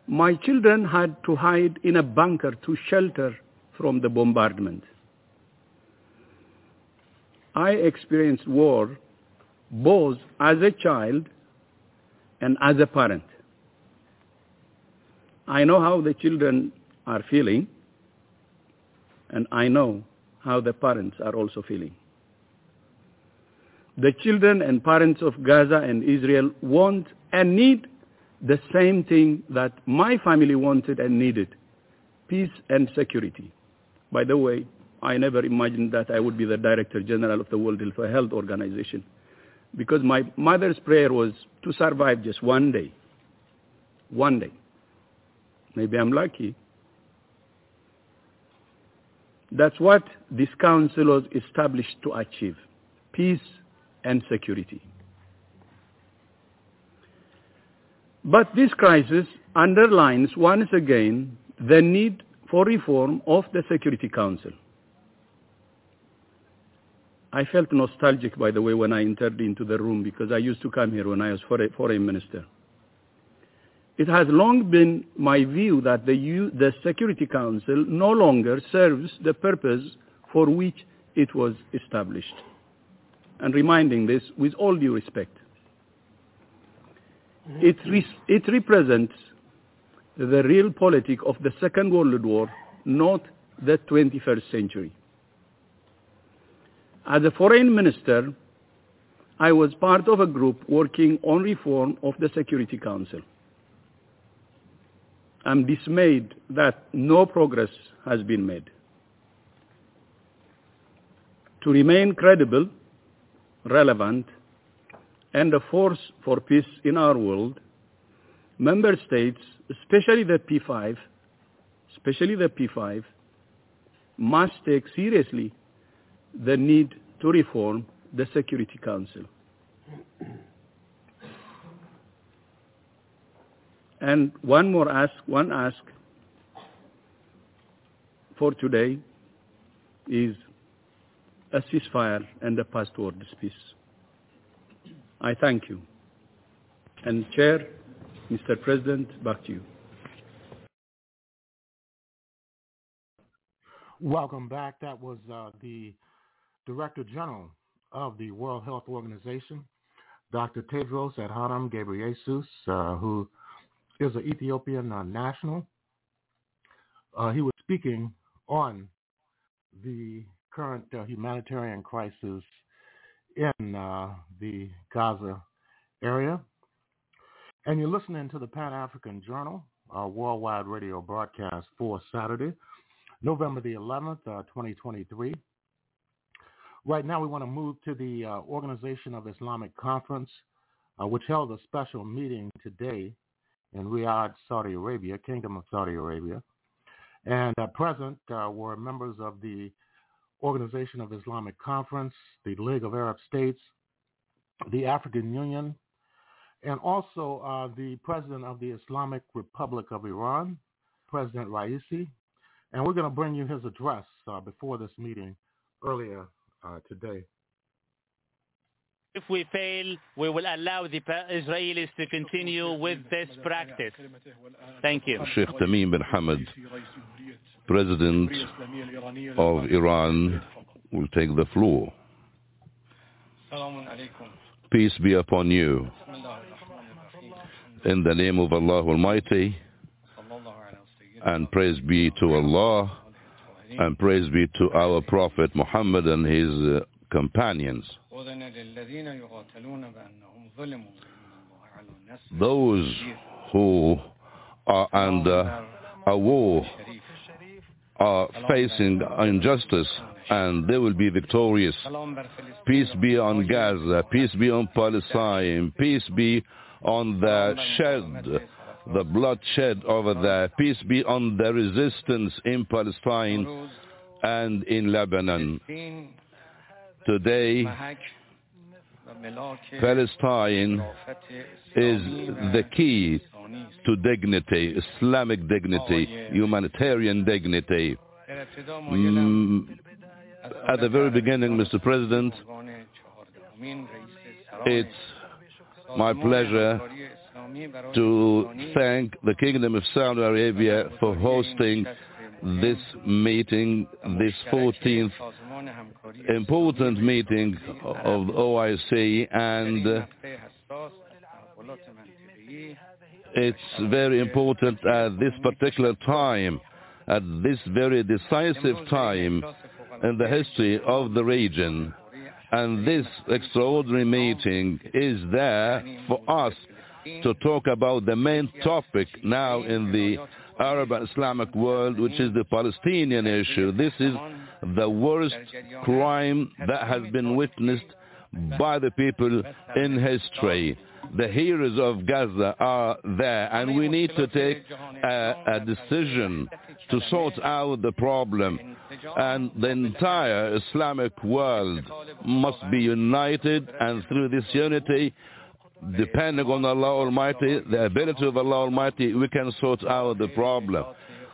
my children had to hide in a bunker to shelter from the bombardment. I experienced war both as a child and as a parent. I know how the children are feeling, and I know how the parents are also feeling. The children and parents of Gaza and Israel want and need the same thing that my family wanted and needed, peace and security. By the way, I never imagined that I would be the Director General of the World Health Organization because my mother's prayer was to survive just one day. One day. Maybe I'm lucky. That's what this council was established to achieve, peace and security. But this crisis underlines once again the need for reform of the Security Council. I felt nostalgic, by the way, when I entered into the room because I used to come here when I was foreign minister. It has long been my view that the, U- the Security Council no longer serves the purpose for which it was established. And reminding this with all due respect. It, re- it represents the realpolitik of the Second World War, not the 21st century. As a foreign minister, I was part of a group working on reform of the Security Council. I'm dismayed that no progress has been made. To remain credible, relevant, and a force for peace in our world, member states, especially the P5, especially the P5, must take seriously the need to reform the Security Council. And one more ask, one ask for today is a ceasefire and a path towards peace. I thank you. And Chair, Mr. President, back to you. Welcome back. That was uh, the Director General of the World Health Organization, Dr. Tedros Adhanom Ghebreyesus, uh, who is an Ethiopian uh, national. Uh, he was speaking on the current uh, humanitarian crisis in uh, the Gaza area. And you're listening to the Pan-African Journal, our worldwide radio broadcast for Saturday, November the 11th, uh, 2023. Right now we want to move to the uh, Organization of Islamic Conference, uh, which held a special meeting today in Riyadh, Saudi Arabia, Kingdom of Saudi Arabia. And uh, present were members of the Organization of Islamic Conference, the League of Arab States, the African Union, and also uh, the President of the Islamic Republic of Iran, President Raisi. And we're going to bring you his address uh, before this meeting earlier uh, today. If we fail, we will allow the Israelis to continue with this practice. Thank you. Sheikh Tamim bin Hamad, President of Iran, will take the floor. Peace be upon you. In the name of Allah Almighty, and praise be to Allah, and praise be to our Prophet Muhammad and his uh, companions. Those who are under a war are facing injustice and they will be victorious. Peace be on Gaza, peace be on Palestine, peace be on the shed, the bloodshed over there, peace be on the resistance in Palestine and in Lebanon. Today, Palestine is the key to dignity, Islamic dignity, humanitarian dignity. Mm, at the very beginning, Mr. President, it's my pleasure to thank the Kingdom of Saudi Arabia for hosting this meeting, this 14th important meeting of OIC, and it's very important at this particular time, at this very decisive time in the history of the region. And this extraordinary meeting is there for us to talk about the main topic now in the Arab and Islamic world, which is the Palestinian issue. This is the worst crime that has been witnessed by the people in history. The heroes of Gaza are there, and we need to take a, a decision to sort out the problem. And the entire Islamic world must be united, and through this unity, depending on Allah Almighty, the ability of Allah Almighty, we can sort out the problem.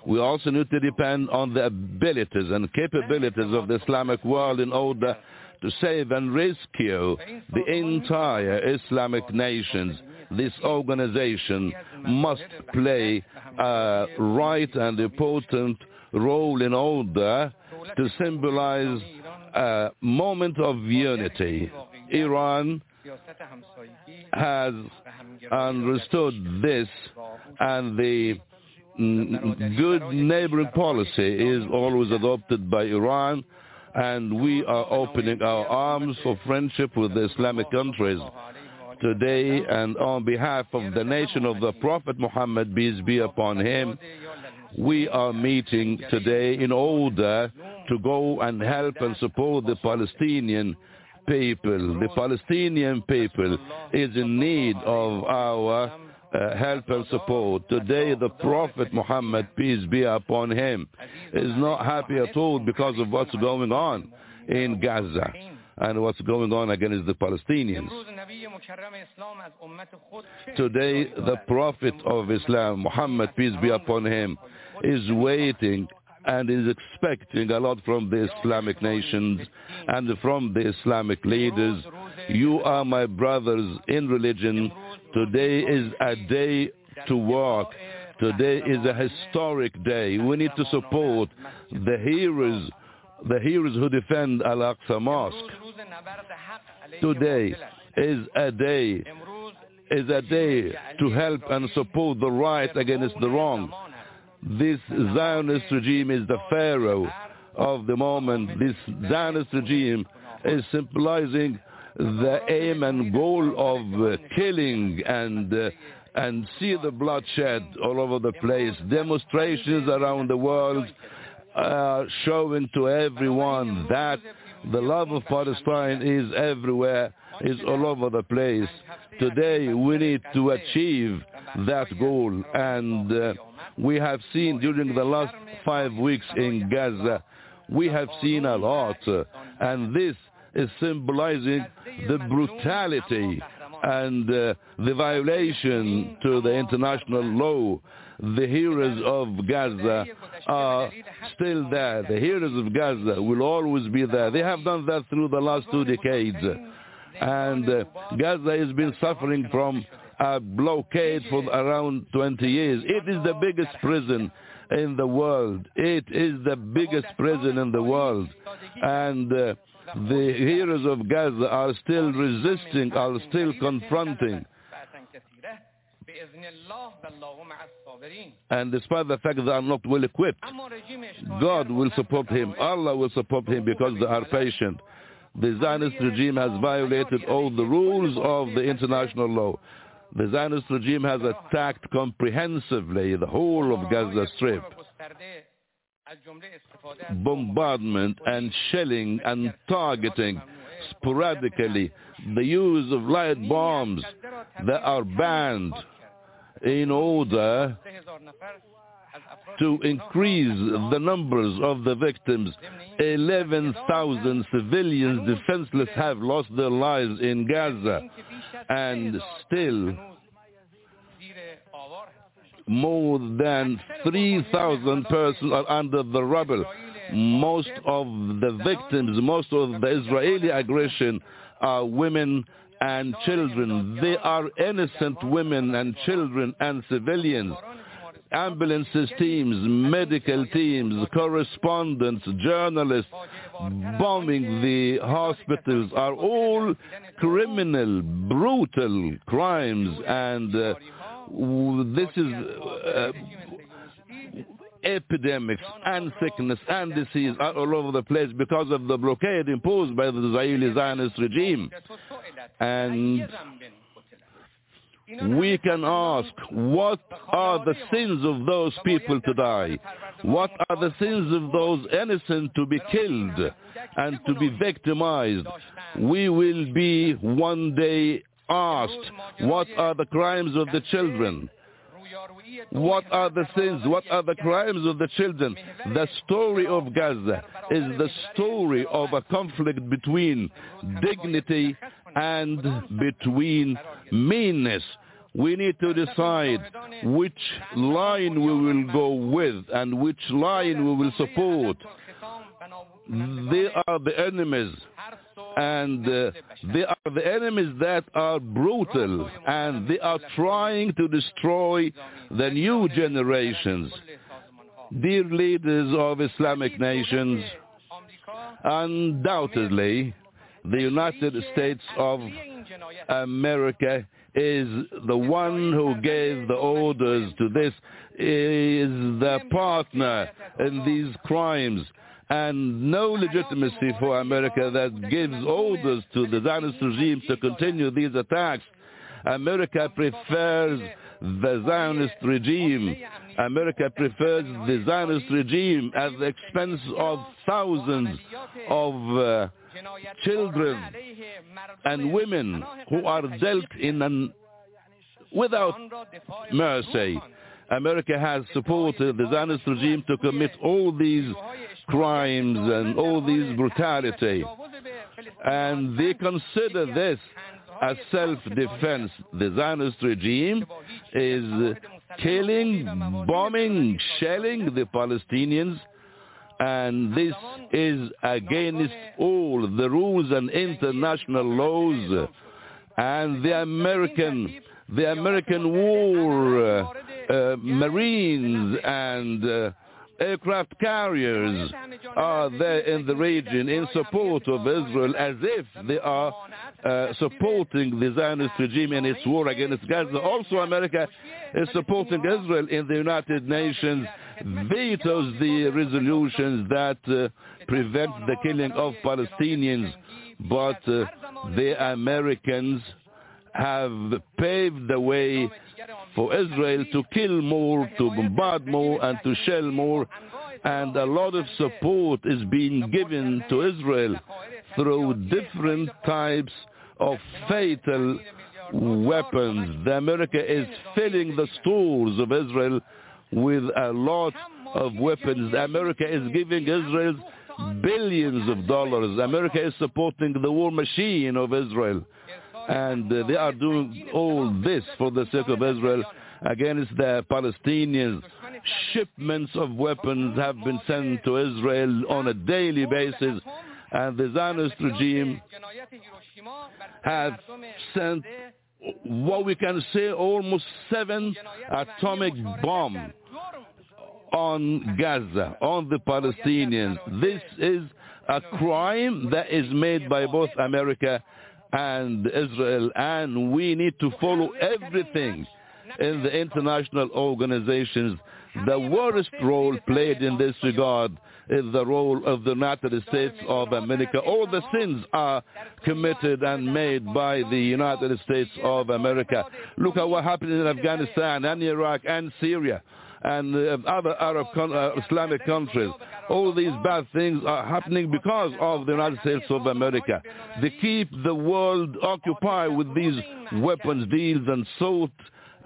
We also need to depend on the abilities and capabilities of the Islamic world in order to save and rescue the entire Islamic nations. This organization must play a right and important role in order to symbolize a moment of unity. Iran has understood this and the mm, good neighboring policy is always adopted by Iran and we are opening our arms for friendship with the Islamic countries. Today and on behalf of the nation of the Prophet Muhammad, peace be upon him, we are meeting today in order to go and help and support the Palestinian people. The Palestinian people is in need of our uh, help and support. Today the Prophet Muhammad, peace be upon him, is not happy at all because of what's going on in Gaza and what's going on against the Palestinians. Today the Prophet of Islam, Muhammad, peace be upon him, is waiting and is expecting a lot from the Islamic nations and from the Islamic leaders. You are my brothers in religion. Today is a day to work. Today is a historic day. We need to support the heroes, the heroes who defend Al-Aqsa Mosque. Today is a day, is a day to help and support the right against the wrong. This Zionist regime is the pharaoh of the moment. This Zionist regime is symbolizing the aim and goal of uh, killing and uh, and see the bloodshed all over the place. Demonstrations around the world are showing to everyone that the love of Palestine is everywhere, is all over the place. Today we need to achieve that goal and uh, we have seen during the last five weeks in Gaza, we have seen a lot and this is symbolizing the brutality and uh, the violation to the international law. The heroes of Gaza are still there. The heroes of Gaza will always be there. They have done that through the last two decades. And uh, Gaza has been suffering from a blockade for around 20 years. It is the biggest prison in the world. It is the biggest prison in the world. And uh, the heroes of Gaza are still resisting, are still confronting. And despite the fact that they are not well equipped, God will support him. Allah will support him because they are patient. The Zionist regime has violated all the rules of the international law. The Zionist regime has attacked comprehensively the whole of Gaza Strip. Bombardment and shelling and targeting sporadically the use of light bombs that are banned in order to increase the numbers of the victims. 11,000 civilians defenseless have lost their lives in Gaza and still more than 3,000 persons are under the rubble. Most of the victims, most of the Israeli aggression are women and children. They are innocent women and children and civilians. Ambulances teams, medical teams, correspondents, journalists bombing the hospitals are all criminal, brutal crimes and uh, this is uh, epidemics and sickness and disease are all over the place because of the blockade imposed by the Israeli Zionist regime. And we can ask, what are the sins of those people to die? What are the sins of those innocent to be killed and to be victimized? We will be one day asked, what are the crimes of the children? What are the sins? What are the crimes of the children? The story of Gaza is the story of a conflict between dignity and between meanness. We need to decide which line we will go with and which line we will support. They are the enemies. And uh, they are the enemies that are brutal and they are trying to destroy the new generations. Dear leaders of Islamic nations, undoubtedly the United States of America is the one who gave the orders to this, is the partner in these crimes and no legitimacy for America that gives orders to the Zionist regime to continue these attacks. America prefers the Zionist regime. America prefers the Zionist regime at the expense of thousands of uh, children and women who are dealt in an, without mercy. America has supported the Zionist regime to commit all these crimes and all these brutality. And they consider this as self-defense. The Zionist regime is killing, bombing, shelling the Palestinians, and this is against all the rules and international laws. And the American, the American war, uh, Marines and uh, aircraft carriers are there in the region in support of Israel as if they are uh, supporting the Zionist regime in its war against Gaza. Also, America is supporting Israel in the United Nations, vetoes the resolutions that uh, prevent the killing of Palestinians, but uh, the Americans have paved the way for Israel to kill more, to bombard more, and to shell more. And a lot of support is being given to Israel through different types of fatal weapons. The America is filling the stores of Israel with a lot of weapons. America is giving Israel billions of dollars. America is supporting the war machine of Israel and uh, they are doing all this for the sake of Israel against the Palestinians. Shipments of weapons have been sent to Israel on a daily basis, and the Zionist regime have sent what we can say almost seven atomic bombs on Gaza, on the Palestinians. This is a crime that is made by both America and Israel, and we need to follow everything in the international organizations. The worst role played in this regard is the role of the United States of America. All the sins are committed and made by the United States of America. Look at what happened in Afghanistan and Iraq and Syria and uh, other Arab con- uh, Islamic countries. All these bad things are happening because of the United States of America. They keep the world occupied with these weapons deals and sought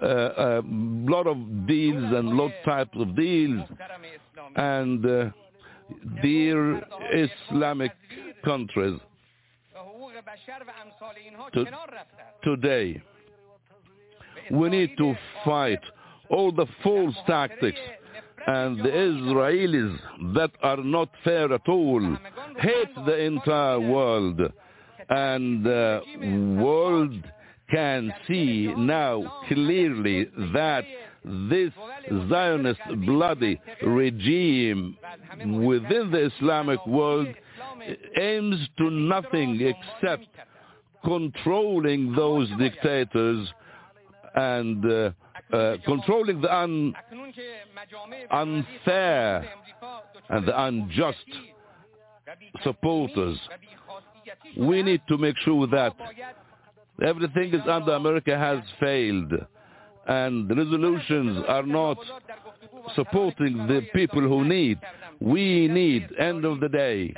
a uh, uh, lot of deals and lot types of deals. And uh, dear Islamic countries, to, today we need to fight all the false tactics. And the Israelis that are not fair at all hate the entire world. And the world can see now clearly that this Zionist bloody regime within the Islamic world aims to nothing except controlling those dictators and uh, uh, controlling the un, unfair and the unjust supporters. We need to make sure that everything is under America has failed and resolutions are not supporting the people who need. We need, end of the day,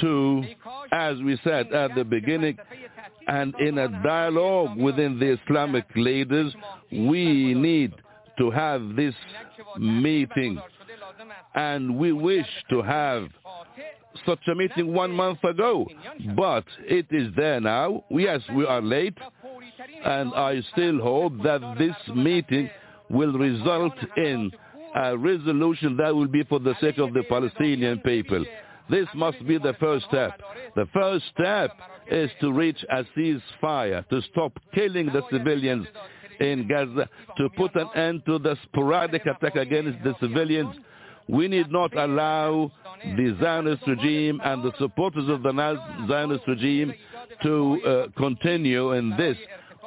to, as we said at the beginning, and in a dialogue within the Islamic leaders, we need to have this meeting. And we wish to have such a meeting one month ago, but it is there now. Yes, we are late, and I still hope that this meeting will result in a resolution that will be for the sake of the Palestinian people. This must be the first step. The first step is to reach a ceasefire, to stop killing the civilians in Gaza, to put an end to the sporadic attack against the civilians. We need not allow the Zionist regime and the supporters of the Zionist regime to uh, continue in this.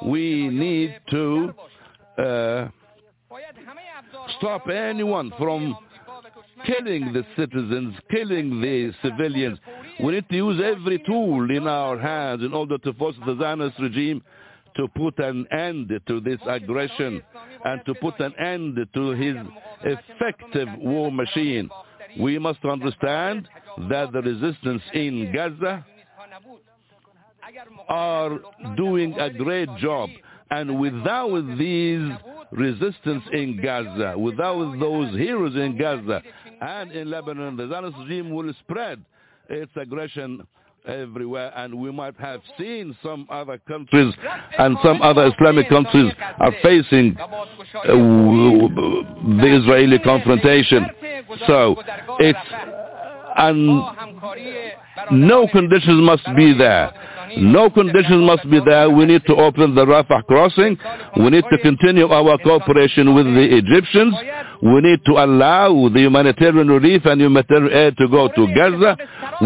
We need to uh, stop anyone from killing the citizens, killing the civilians. We need to use every tool in our hands in order to force the Zionist regime to put an end to this aggression and to put an end to his effective war machine. We must understand that the resistance in Gaza are doing a great job. And without these resistance in Gaza, without those heroes in Gaza and in Lebanon, the Zionist regime will spread its aggression everywhere and we might have seen some other countries and some other Islamic countries are facing uh, the Israeli confrontation. So it's and no conditions must be there. No conditions must be there. We need to open the Rafah crossing. We need to continue our cooperation with the Egyptians. We need to allow the humanitarian relief and humanitarian aid to go to Gaza.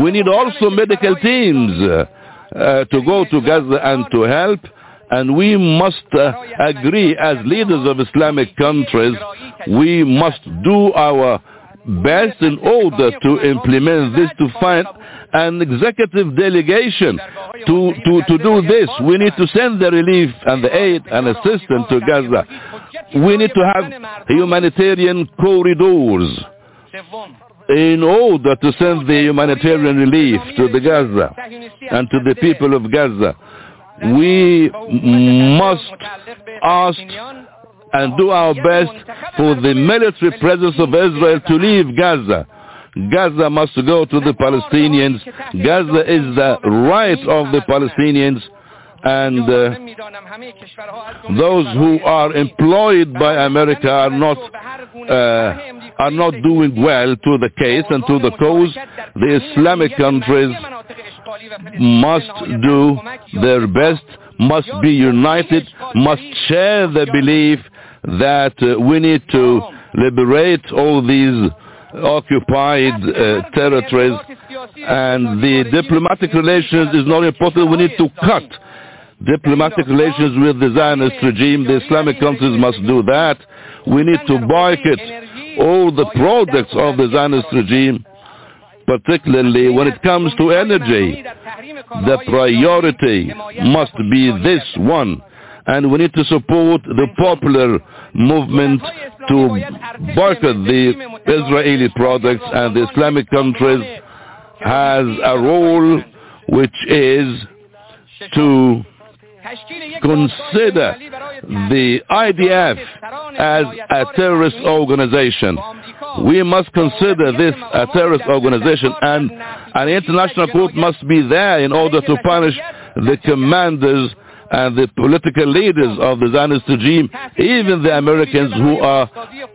We need also medical teams uh, to go to Gaza and to help. And we must uh, agree as leaders of Islamic countries, we must do our best in order to implement this to find an executive delegation to, to, to do this. We need to send the relief and the aid and assistance to Gaza. We need to have humanitarian corridors in order to send the humanitarian relief to the Gaza and to the people of Gaza. We must ask and do our best for the military presence of Israel to leave Gaza. Gaza must go to the Palestinians. Gaza is the right of the Palestinians and uh, those who are employed by America are not uh, are not doing well to the case and to the cause. The Islamic countries must do their best, must be united, must share the belief that uh, we need to liberate all these occupied uh, territories and the diplomatic relations is not important. We need to cut diplomatic relations with the Zionist regime. The Islamic countries must do that. We need to boycott all the products of the Zionist regime, particularly when it comes to energy. The priority must be this one. And we need to support the popular movement to boycott the Israeli products and the Islamic countries has a role which is to consider the IDF as a terrorist organization. We must consider this a terrorist organization and an international court must be there in order to punish the commanders and the political leaders of the Zionist regime, even the Americans who are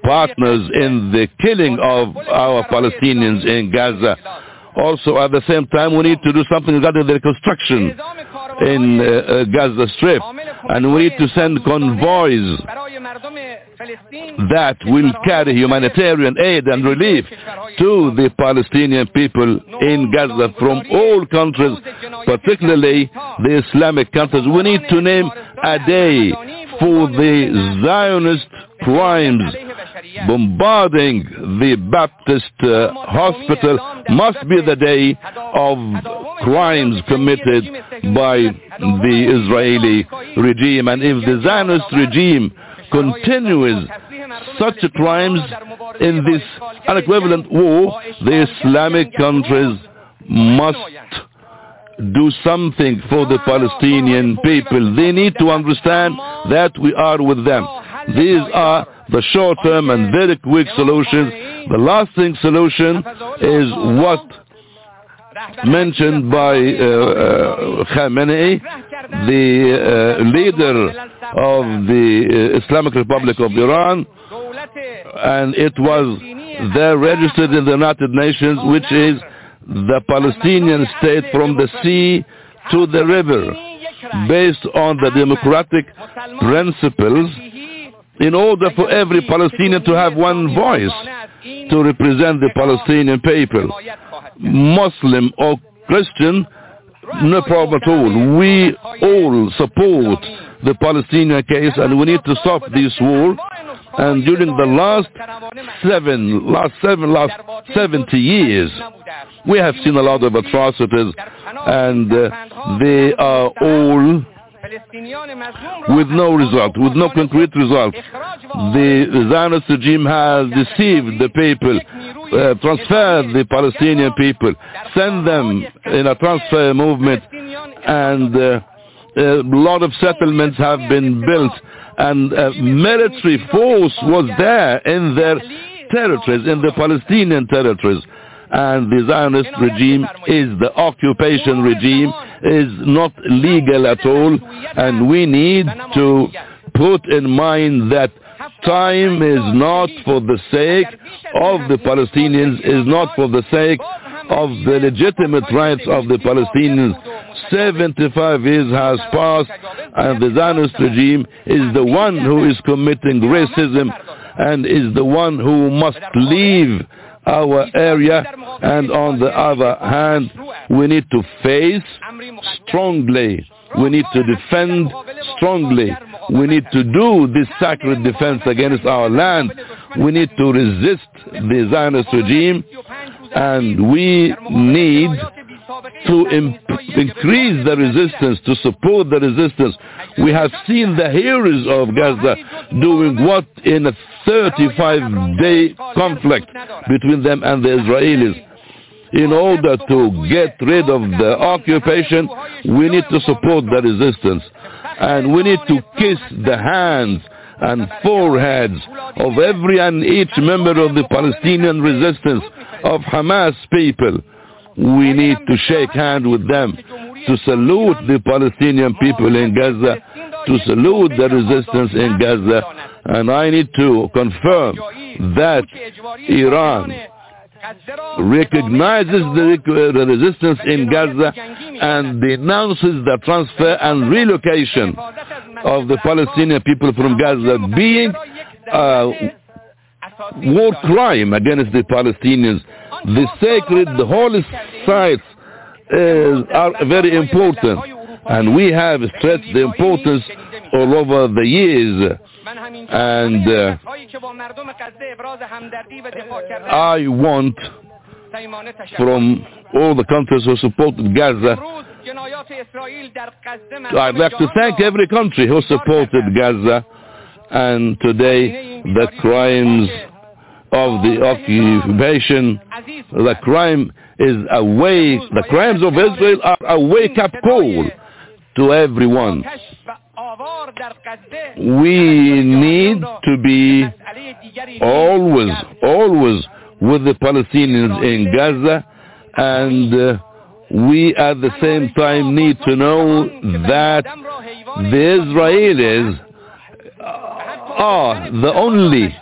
partners in the killing of our Palestinians in Gaza. Also, at the same time, we need to do something regarding the reconstruction in uh, uh, Gaza Strip. And we need to send convoys that will carry humanitarian aid and relief to the Palestinian people in Gaza from all countries, particularly the Islamic countries. We need to name a day for the Zionist crimes bombarding the Baptist uh, hospital must be the day of crimes committed by the Israeli regime. And if the Zionist regime continues such crimes in this unequivalent war, the Islamic countries must do something for the Palestinian people. They need to understand that we are with them. These are the short-term and very quick solutions. The lasting solution is what mentioned by uh, uh, Khamenei, the uh, leader of the uh, Islamic Republic of Iran, and it was there registered in the United Nations, which is the Palestinian state from the sea to the river, based on the democratic principles in order for every Palestinian to have one voice to represent the Palestinian people. Muslim or Christian, no problem at all. We all support the Palestinian case and we need to stop this war. And during the last seven, last seven, last 70 years, we have seen a lot of atrocities and uh, they are all with no result, with no concrete result. The Zionist regime has deceived the people, uh, transferred the Palestinian people, sent them in a transfer movement, and uh, a lot of settlements have been built, and uh, military force was there in their territories, in the Palestinian territories and the Zionist regime is the occupation regime, is not legal at all, and we need to put in mind that time is not for the sake of the Palestinians, is not for the sake of the legitimate rights of the Palestinians. 75 years has passed and the Zionist regime is the one who is committing racism and is the one who must leave our area and on the other hand we need to face strongly. We need to defend strongly. we need to do this sacred defense against our land. we need to resist the Zionist regime and we need to increase the resistance, to support the resistance. We have seen the heroes of Gaza doing what in a 35-day conflict between them and the Israelis. In order to get rid of the occupation, we need to support the resistance. And we need to kiss the hands and foreheads of every and each member of the Palestinian resistance, of Hamas people we need to shake hands with them, to salute the Palestinian people in Gaza, to salute the resistance in Gaza. And I need to confirm that Iran recognizes the, resistance in Gaza and denounces the transfer and relocation of the Palestinian people from Gaza being a war crime against the Palestinians the sacred, the holy sites uh, are very important. And we have stressed the importance all over the years. And uh, I want from all the countries who supported Gaza, I'd like to thank every country who supported Gaza. And today the crimes of the occupation. The crime is a way, the crimes of Israel are a wake-up call to everyone. We need to be always, always with the Palestinians in Gaza and uh, we at the same time need to know that the Israelis are the only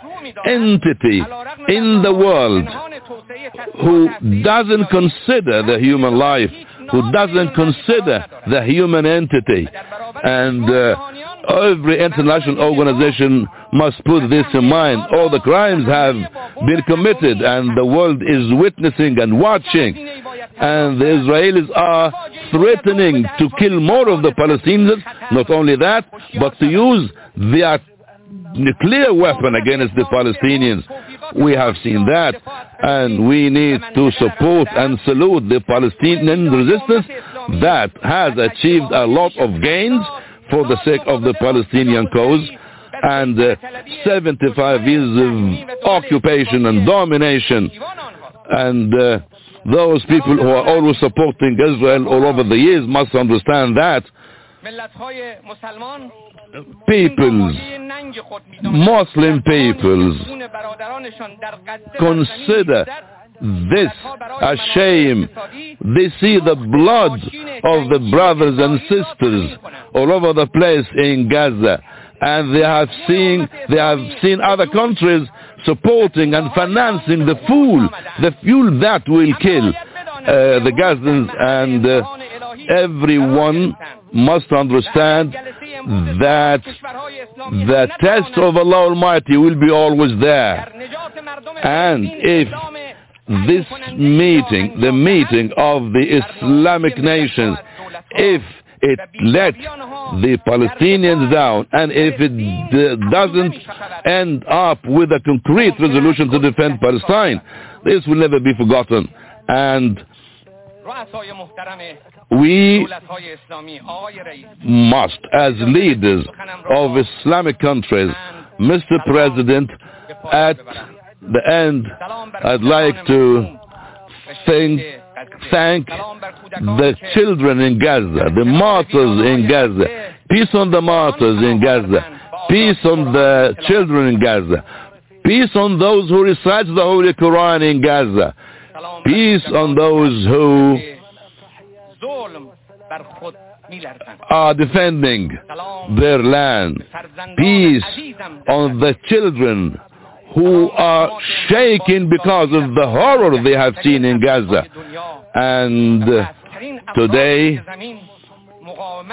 entity in the world who doesn't consider the human life, who doesn't consider the human entity. And uh, every international organization must put this in mind. All the crimes have been committed and the world is witnessing and watching. And the Israelis are threatening to kill more of the Palestinians. Not only that, but to use their nuclear weapon against the Palestinians. We have seen that and we need to support and salute the Palestinian resistance that has achieved a lot of gains for the sake of the Palestinian cause and uh, 75 years of occupation and domination and uh, those people who are always supporting Israel all over the years must understand that peoples, Muslim peoples, consider this a shame. They see the blood of the brothers and sisters all over the place in Gaza. And they have seen, they have seen other countries supporting and financing the fuel, the fuel that will kill uh, the Gazans and uh, everyone must understand that the test of Allah Almighty will be always there. And if this meeting, the meeting of the Islamic nations, if it let the Palestinians down and if it doesn't end up with a concrete resolution to defend Palestine, this will never be forgotten. And we must, as leaders of Islamic countries, Mr. President, at the end, I'd like to thank, thank the children in Gaza, the martyrs in Gaza. Peace on the martyrs in Gaza. Peace on the children in Gaza. Peace on those who recite the Holy Quran in Gaza. Peace on those who are defending their land. Peace on the children who are shaking because of the horror they have seen in Gaza. And today,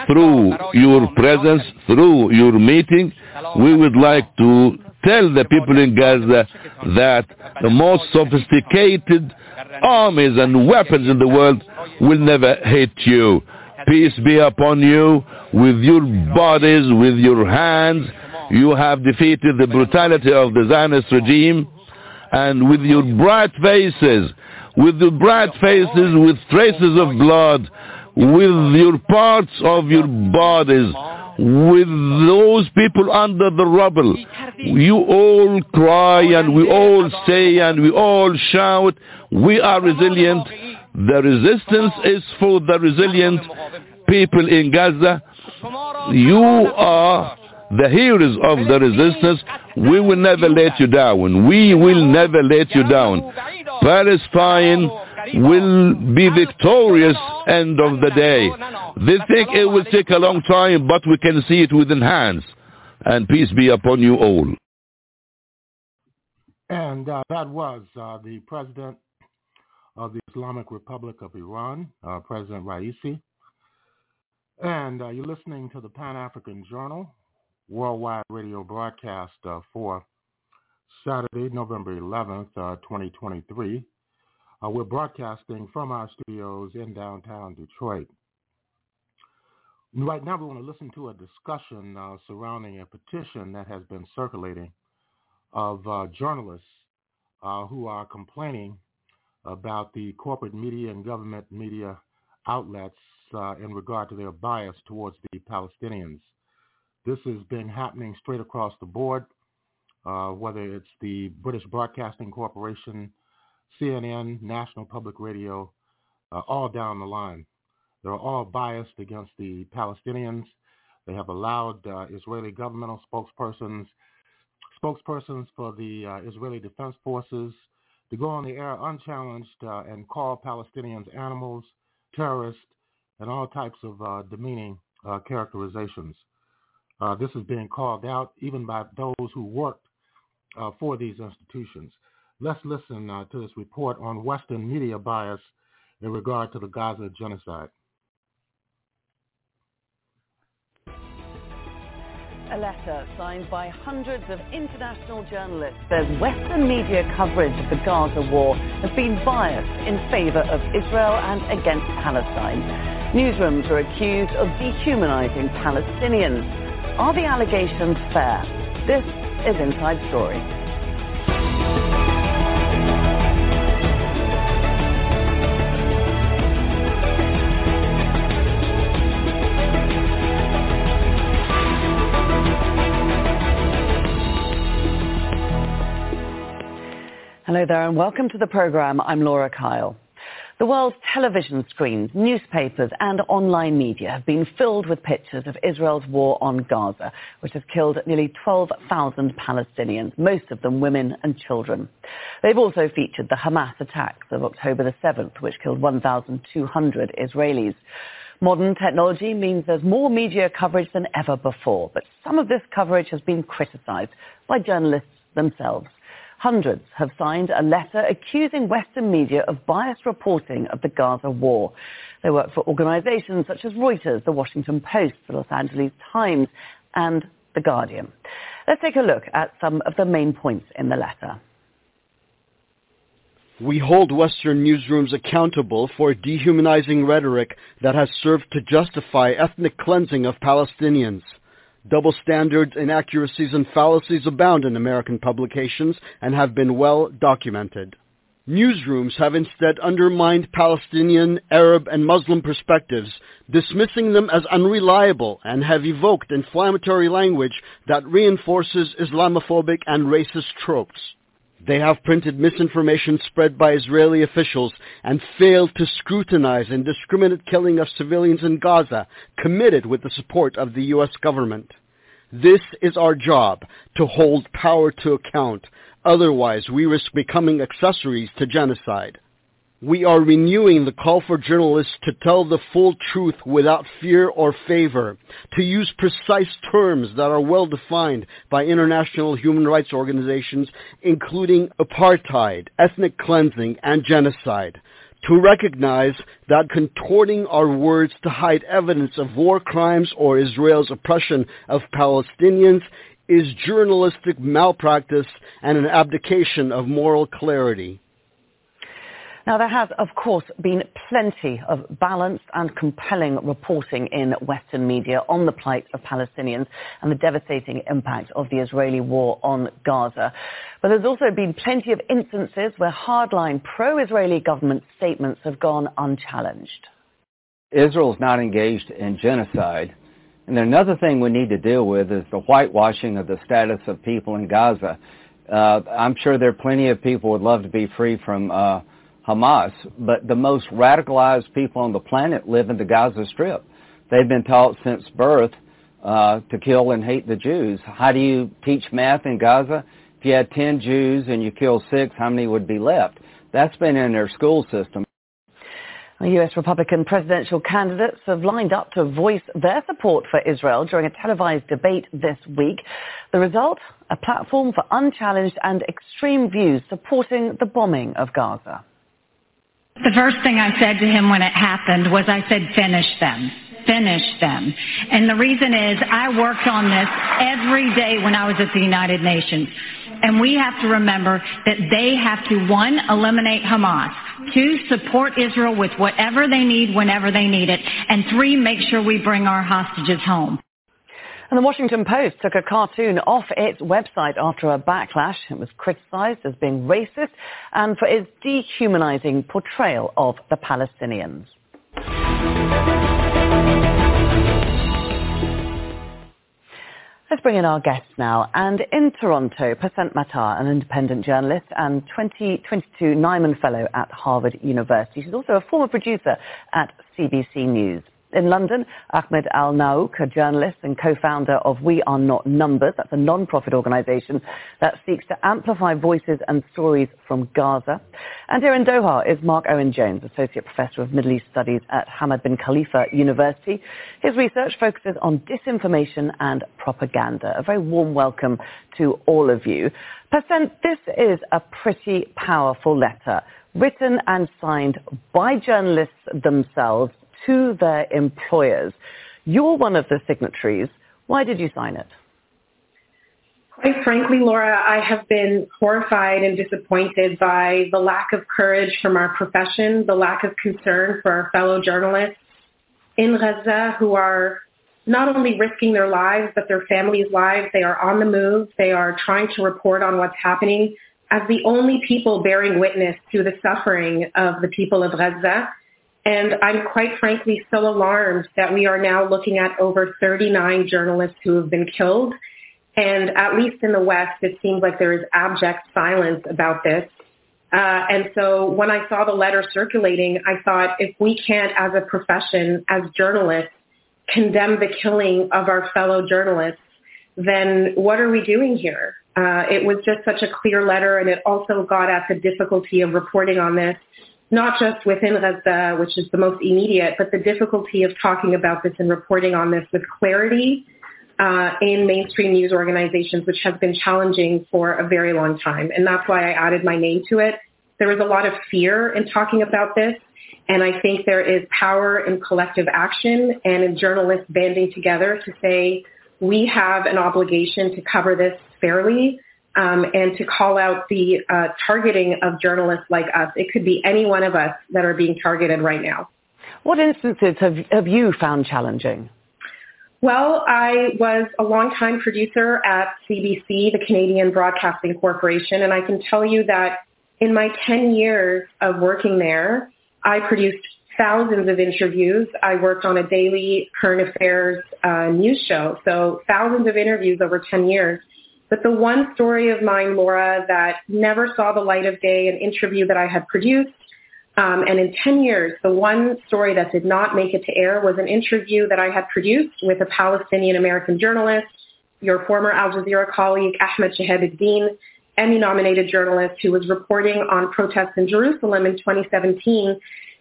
through your presence, through your meeting, we would like to tell the people in Gaza that the most sophisticated armies and weapons in the world will never hit you. Peace be upon you with your bodies, with your hands. You have defeated the brutality of the Zionist regime and with your bright faces, with your bright faces with traces of blood, with your parts of your bodies, with those people under the rubble. You all cry and we all say and we all shout, we are resilient. The resistance is for the resilient people in Gaza. You are the heroes of the resistance. We will never let you down. We will never let you down. Palestine will be victorious end of the day. They think it will take a long time, but we can see it within hands. And peace be upon you all. And uh, that was uh, the president of the Islamic Republic of Iran, uh, President Raisi. And uh, you're listening to the Pan-African Journal, worldwide radio broadcast uh, for Saturday, November 11th, uh, 2023. Uh, we're broadcasting from our studios in downtown Detroit. Right now, we want to listen to a discussion uh, surrounding a petition that has been circulating of uh, journalists uh, who are complaining about the corporate media and government media outlets uh, in regard to their bias towards the Palestinians. This has been happening straight across the board, uh, whether it's the British Broadcasting Corporation, CNN, National Public Radio, uh, all down the line. They're all biased against the Palestinians. They have allowed uh, Israeli governmental spokespersons, spokespersons for the uh, Israeli Defense Forces to go on the air unchallenged uh, and call Palestinians animals, terrorists, and all types of uh, demeaning uh, characterizations. This is being called out even by those who worked for these institutions. Let's listen uh, to this report on Western media bias in regard to the Gaza genocide. A letter signed by hundreds of international journalists says Western media coverage of the Gaza war has been biased in favor of Israel and against Palestine. Newsrooms are accused of dehumanizing Palestinians. Are the allegations fair? This is Inside Story. Hello there and welcome to the program. I'm Laura Kyle. The world's television screens, newspapers and online media have been filled with pictures of Israel's war on Gaza, which has killed nearly 12,000 Palestinians, most of them women and children. They've also featured the Hamas attacks of October the 7th, which killed 1,200 Israelis. Modern technology means there's more media coverage than ever before, but some of this coverage has been criticized by journalists themselves. Hundreds have signed a letter accusing Western media of biased reporting of the Gaza war. They work for organizations such as Reuters, The Washington Post, The Los Angeles Times, and The Guardian. Let's take a look at some of the main points in the letter. We hold Western newsrooms accountable for dehumanizing rhetoric that has served to justify ethnic cleansing of Palestinians. Double standards, inaccuracies, and fallacies abound in American publications and have been well documented. Newsrooms have instead undermined Palestinian, Arab, and Muslim perspectives, dismissing them as unreliable and have evoked inflammatory language that reinforces Islamophobic and racist tropes. They have printed misinformation spread by Israeli officials and failed to scrutinize indiscriminate killing of civilians in Gaza, committed with the support of the U.S. government. This is our job, to hold power to account. Otherwise, we risk becoming accessories to genocide. We are renewing the call for journalists to tell the full truth without fear or favor, to use precise terms that are well defined by international human rights organizations, including apartheid, ethnic cleansing, and genocide, to recognize that contorting our words to hide evidence of war crimes or Israel's oppression of Palestinians is journalistic malpractice and an abdication of moral clarity. Now, there has, of course, been plenty of balanced and compelling reporting in Western media on the plight of Palestinians and the devastating impact of the Israeli war on Gaza. But there's also been plenty of instances where hardline pro-Israeli government statements have gone unchallenged. Israel is not engaged in genocide. And then another thing we need to deal with is the whitewashing of the status of people in Gaza. Uh, I'm sure there are plenty of people who would love to be free from uh, Hamas, but the most radicalized people on the planet live in the Gaza Strip. They've been taught since birth uh, to kill and hate the Jews. How do you teach math in Gaza? If you had 10 Jews and you kill six, how many would be left? That's been in their school system. U.S. Republican presidential candidates have lined up to voice their support for Israel during a televised debate this week. The result? A platform for unchallenged and extreme views supporting the bombing of Gaza. The first thing I said to him when it happened was I said, finish them. Finish them. And the reason is I worked on this every day when I was at the United Nations. And we have to remember that they have to, one, eliminate Hamas. Two, support Israel with whatever they need whenever they need it. And three, make sure we bring our hostages home. And the Washington Post took a cartoon off its website after a backlash. It was criticized as being racist and for its dehumanizing portrayal of the Palestinians. Let's bring in our guests now. And in Toronto, Pacinthe Mattar, an independent journalist and 2022 Nieman Fellow at Harvard University. She's also a former producer at CBC News. In London, Ahmed Alnaouq, a journalist and co-founder of We Are Not Numbers, that's a non-profit organisation that seeks to amplify voices and stories from Gaza. And here in Doha is Marc Owen Jones, Associate Professor of Middle East Studies at Hamad bin Khalifa University. His research focuses on disinformation and propaganda. A very warm welcome to all of you. Pacinthe, this is a pretty powerful letter written and signed by journalists themselves to their employers. You're one of the signatories. Why did you sign it? Quite frankly, Laura, I have been horrified and disappointed by the lack of courage from our profession, the lack of concern for our fellow journalists in Gaza who are not only risking their lives, but their families' lives. They are on the move. They are trying to report on what's happening as the only people bearing witness to the suffering of the people of Gaza. And I'm quite frankly so alarmed that we are now looking at over 39 journalists who have been killed. And at least in the West, it seems like there is abject silence about this. Uh, and so when I saw the letter circulating, I thought if we can't, as a profession, as journalists, condemn the killing of our fellow journalists, then what are we doing here? Uh, it was just such a clear letter, and it also got at the difficulty of reporting on this not just within Gaza, which is the most immediate, but the difficulty of talking about this and reporting on this with clarity uh, in mainstream news organizations, which has been challenging for a very long time. And that's why I added my name to it. There is a lot of fear in talking about this. And I think there is power in collective action and in journalists banding together to say, we have an obligation to cover this fairly um, and to call out the uh, targeting of journalists like us. It could be any one of us that are being targeted right now. What instances have, have you found challenging? Well, I was a longtime producer at CBC, the Canadian Broadcasting Corporation, and I can tell you that in my 10 years of working there, I produced thousands of interviews. I worked on a daily current affairs uh, news show, so thousands of interviews over 10 years. But the one story of mine, Laura, that never saw the light of day, an interview that I had produced, um, and in 10 years, the one story that did not make it to air was an interview that I had produced with a Palestinian American journalist, your former Al Jazeera colleague, Ahmed Shihab Emmy-nominated journalist who was reporting on protests in Jerusalem in 2017.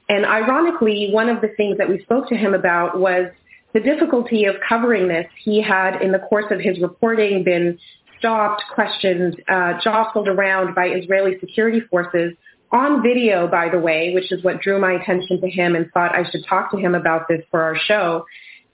And ironically, one of the things that we spoke to him about was the difficulty of covering this. He had, in the course of his reporting, been stopped, questioned, uh, jostled around by Israeli security forces on video, by the way, which is what drew my attention to him and thought I should talk to him about this for our show.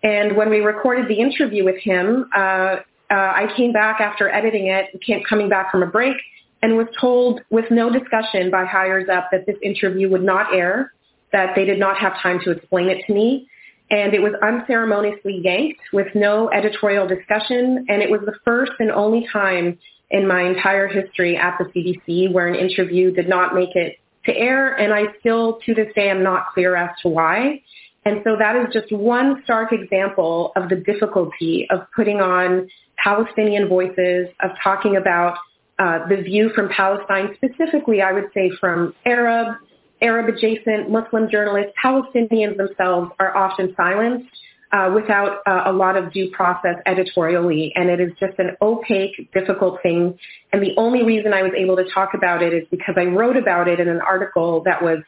And when we recorded the interview with him, uh, uh, I came back after editing it, came, coming back from a break, and was told with no discussion by higher up that this interview would not air, that they did not have time to explain it to me, and it was unceremoniously yanked with no editorial discussion. And it was the first and only time in my entire history at the CBC where an interview did not make it to air. And I still, to this day, am not clear as to why. And so that is just one stark example of the difficulty of putting on Palestinian voices, of talking about uh, the view from Palestine, specifically, I would say from Arab, Arab adjacent Muslim journalists, Palestinians themselves are often silenced uh, without uh, a lot of due process editorially. And it is just an opaque, difficult thing. And the only reason I was able to talk about it is because I wrote about it in an article that was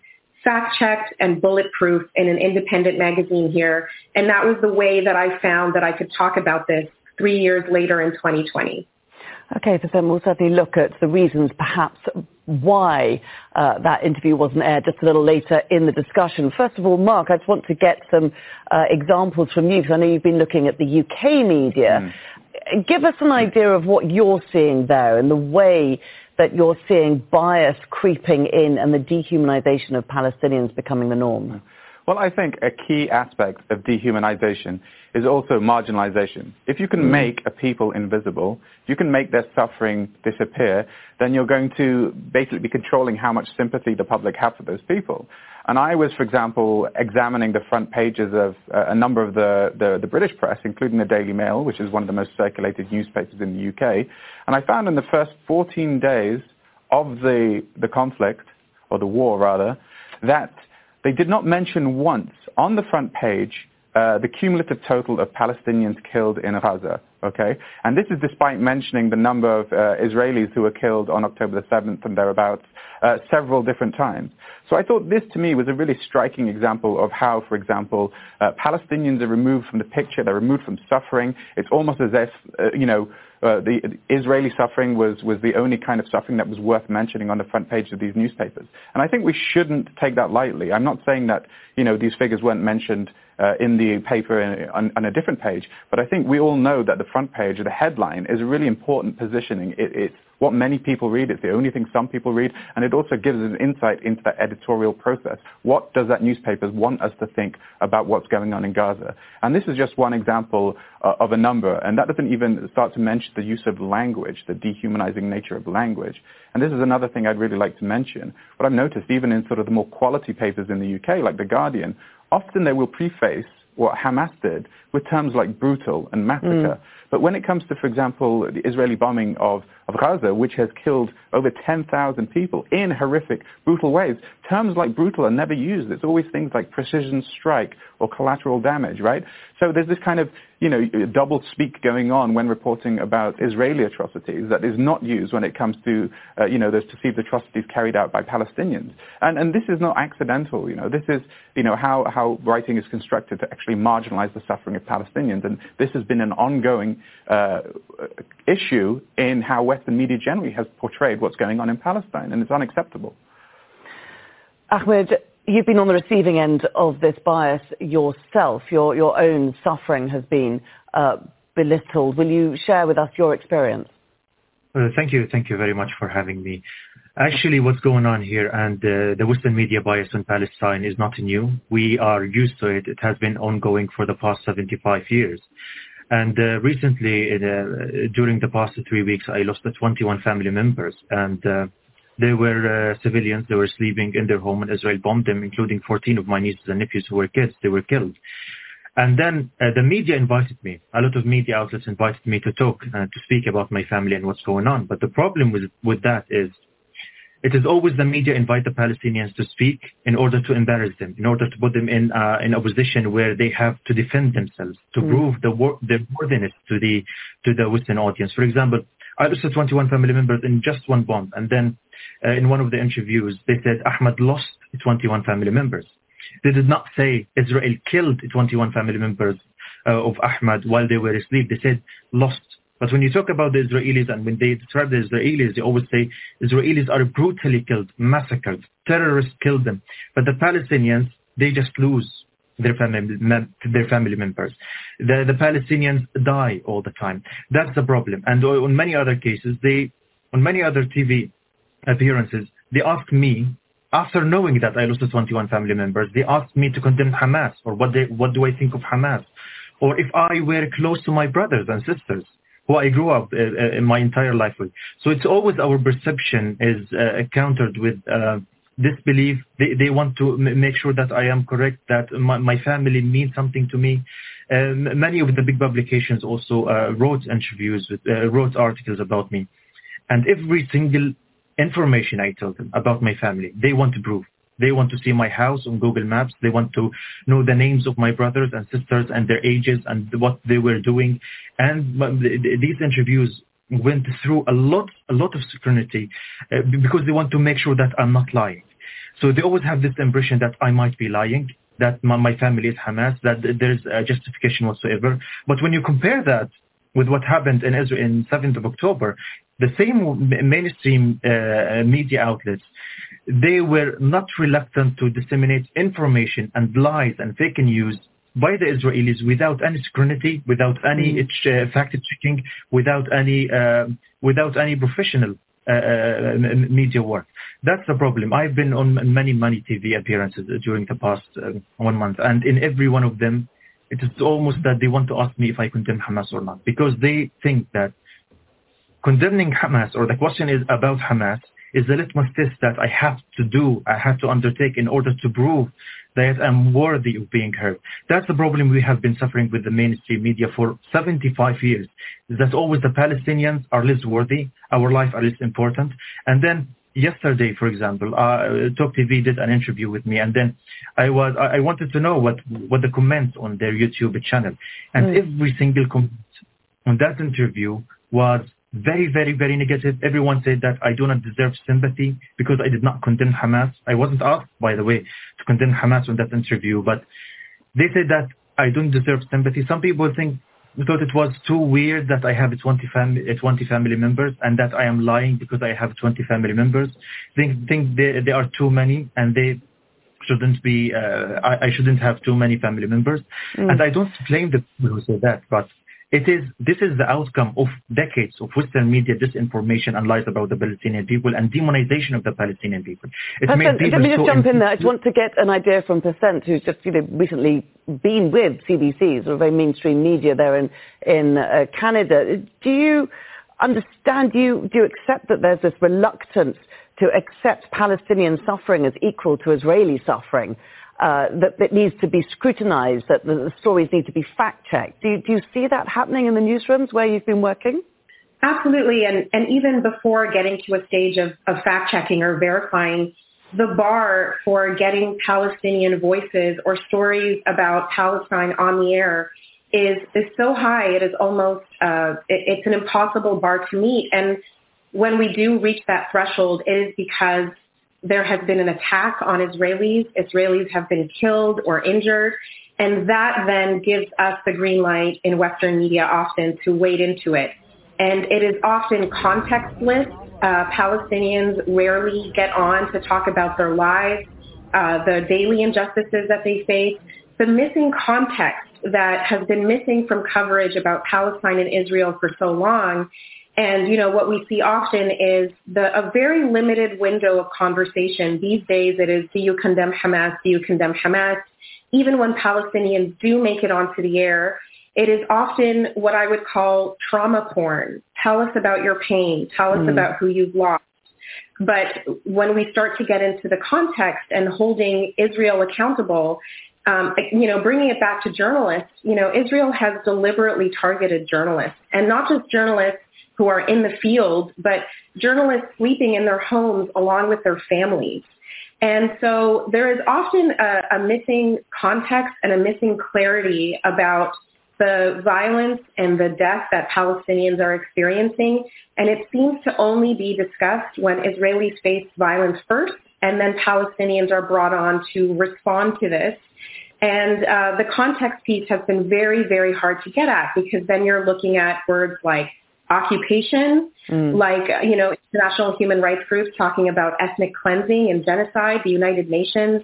fact checked and bulletproof in an independent magazine here. And that was the way that I found that I could talk about this three years later in 2020. Okay, so then we'll certainly look at the reasons perhaps why uh, that interview wasn't aired just a little later in the discussion. First of all, Marc, I just want to get some uh, examples from you because I know you've been looking at the UK media. Mm. Give us an idea of what you're seeing there and the way that you're seeing bias creeping in and the dehumanization of Palestinians becoming the norm. Well, I think a key aspect of dehumanization is also marginalization. If you can mm. make a people invisible, if you can make their suffering disappear, then you're going to basically be controlling how much sympathy the public have for those people. And I was, for example, examining the front pages of uh, a number of the, the, the, British press, including the Daily Mail, which is one of the most circulated newspapers in the UK. And I found in the first 14 days of the, the conflict, or the war rather, that they did not mention once on the front page uh, the cumulative total of Palestinians killed in Gaza. Okay, and this is despite mentioning the number of uh, Israelis who were killed on October the 7th and thereabouts uh, several different times. So I thought this to me was a really striking example of how, for example, uh, Palestinians are removed from the picture, they're removed from suffering. It's almost as if, uh, you know, uh, the Israeli suffering was, was the only kind of suffering that was worth mentioning on the front page of these newspapers. And I think we shouldn't take that lightly. I'm not saying that, you know, these figures weren't mentioned uh, in the paper in, on, on, a different page, but I think we all know that the front page the headline is a really important positioning. It, it's what many people read. It's the only thing some people read, and it also gives us an insight into that editorial process. What does that newspaper want us to think about what's going on in Gaza? And this is just one example uh, of a number, and that doesn't even start to mention the use of language, the dehumanizing nature of language. And this is another thing I'd really like to mention. What I've noticed, even in sort of the more quality papers in the UK, like The Guardian, often they will preface what Hamas did with terms like brutal and massacre. Mm. But when it comes to, for example, the Israeli bombing of, of Gaza, which has killed over 10,000 people in horrific, brutal ways, terms like brutal are never used. It's always things like precision strike or collateral damage, right? So there's this kind of, you know, double speak going on when reporting about Israeli atrocities that is not used when it comes to, uh, you know, those perceived atrocities carried out by Palestinians. And, and this is not accidental, you know. This is, you know, how, how writing is constructed to actually marginalize the suffering of Palestinians. And this has been an ongoing uh, issue in how Western media generally has portrayed what's going on in Palestine, and it's unacceptable. Ahmed, you've been on the receiving end of this bias yourself. Your, your own suffering has been uh, belittled. Will you share with us your experience? Uh, thank you. Thank you very much for having me. Actually, what's going on here and uh, the Western media bias on Palestine is not new. We are used to it. It has been ongoing for the past 75 years. And uh, recently, uh, during the past three weeks, I lost 21 family members. And uh, they were uh, civilians. They were sleeping in their home, and Israel bombed them, including 14 of my nieces and nephews who were kids. They were killed. And then uh, the media invited me. A lot of media outlets invited me to talk uh, to speak about my family and what's going on. But the problem with with that is, it is always the media invite the Palestinians to speak in order to embarrass them, in order to put them in uh, in a position where they have to defend themselves, to mm. prove the wor- their worthiness to the to the Western audience. For example, I lost 21 family members in just one bomb, and then uh, in one of the interviews, they said Ahmed lost 21 family members. They did not say Israel killed 21 family members uh, of Ahmed while they were asleep. They said lost. But when you talk about the Israelis and when they describe the Israelis, they always say Israelis are brutally killed, massacred, terrorists killed them. But the Palestinians, they just lose their family, their family members. The, the Palestinians die all the time. That's the problem. And on many other cases, they, on many other TV appearances, they asked me, after knowing that I lost 21 family members, they asked me to condemn Hamas or what, they, what do I think of Hamas? Or if I were close to my brothers and sisters who I grew up uh, uh in my entire life with. So it's always our perception is uh, countered with uh, disbelief. They, they want to m- make sure that I am correct, that my, my family means something to me. Um, many of the big publications also uh, wrote interviews, with, uh, wrote articles about me. And every single information I tell them about my family. They want to prove. They want to see my house on Google Maps. They want to know the names of my brothers and sisters and their ages and what they were doing. And these interviews went through a lot, a lot of scrutiny uh, because they want to make sure that I'm not lying. So they always have this impression that I might be lying, that my, family is Hamas, that there's a justification whatsoever. But when you compare that with what happened in Israel in 7th of October, the same mainstream uh, media outlets, they were not reluctant to disseminate information and lies and fake news by the Israelis without any scrutiny, without any mm. uh, fact-checking, without any uh, without any professional uh, uh media work. That's the problem. I've been on many, many TV appearances during the past uh, one month, and in every one of them, it is almost that they want to ask me if I condemn Hamas or not, because they think that condemning Hamas, or the question is about Hamas, is the litmus test that I have to do, I have to undertake in order to prove that I'm worthy of being heard. That's the problem we have been suffering with the mainstream media for 75 years. Is that always the Palestinians are less worthy, our life are less important, and then yesterday, for example, uh, Talk TV did an interview with me, and then I was I wanted to know what what the comments on their YouTube channel, and mm. every single comment on that interview was very, very, very negative. Everyone said that I do not deserve sympathy because I did not condemn Hamas. I wasn't asked, by the way, to condemn Hamas on that interview, but they said that I don't deserve sympathy. Some people think thought it was too weird that I have 20 family, 20 family members and that I am lying because I have 20 family members. Think think they, they are too many and they shouldn't be. Uh, I, I shouldn't have too many family members. Mm. And I don't blame the people who say that, but this is the outcome of decades of Western media disinformation and lies about the Palestinian people and demonization of the Palestinian people. Pacinthe, let me just so jump in there. I just want to get an idea from Pacinthe, who's just you know, recently been with CBC, sort of very mainstream media there in, in uh, Canada. Do you understand, do you, do you accept that there's this reluctance to accept Palestinian suffering as equal to Israeli suffering? Uh, that, that needs to be scrutinized, that the, stories need to be fact-checked. Do you, do you see that happening in the newsrooms where you've been working? Absolutely, and, and even before getting to a stage of, of fact-checking or verifying, the bar for getting Palestinian voices or stories about Palestine on the air is is so high. It is almost uh, it, it's an impossible bar to meet. And when we do reach that threshold, it is because there has been an attack on Israelis. Israelis have been killed or injured. And that then gives us the green light in Western media often to wade into it. And it is often contextless. Uh, Palestinians rarely get on to talk about their lives, uh, the daily injustices that they face. The missing context that has been missing from coverage about Palestine and Israel for so long and, you know, what we see often is the, a very limited window of conversation. These days it is, do you condemn Hamas? Do you condemn Hamas? Even when Palestinians do make it onto the air, it is often what I would call trauma porn. Tell us about your pain. Tell us mm. about who you've lost. But when we start to get into the context and holding Israel accountable, um, you know, bringing it back to journalists, you know, Israel has deliberately targeted journalists and not just journalists who are in the field, but journalists sleeping in their homes along with their families. And so there is often a, a missing context and a missing clarity about the violence and the death that Palestinians are experiencing. And it seems to only be discussed when Israelis face violence first, and then Palestinians are brought on to respond to this. And uh, the context piece has been very, very hard to get at because then you're looking at words like occupation, mm. like, you know, international human rights groups talking about ethnic cleansing and genocide, the United Nations.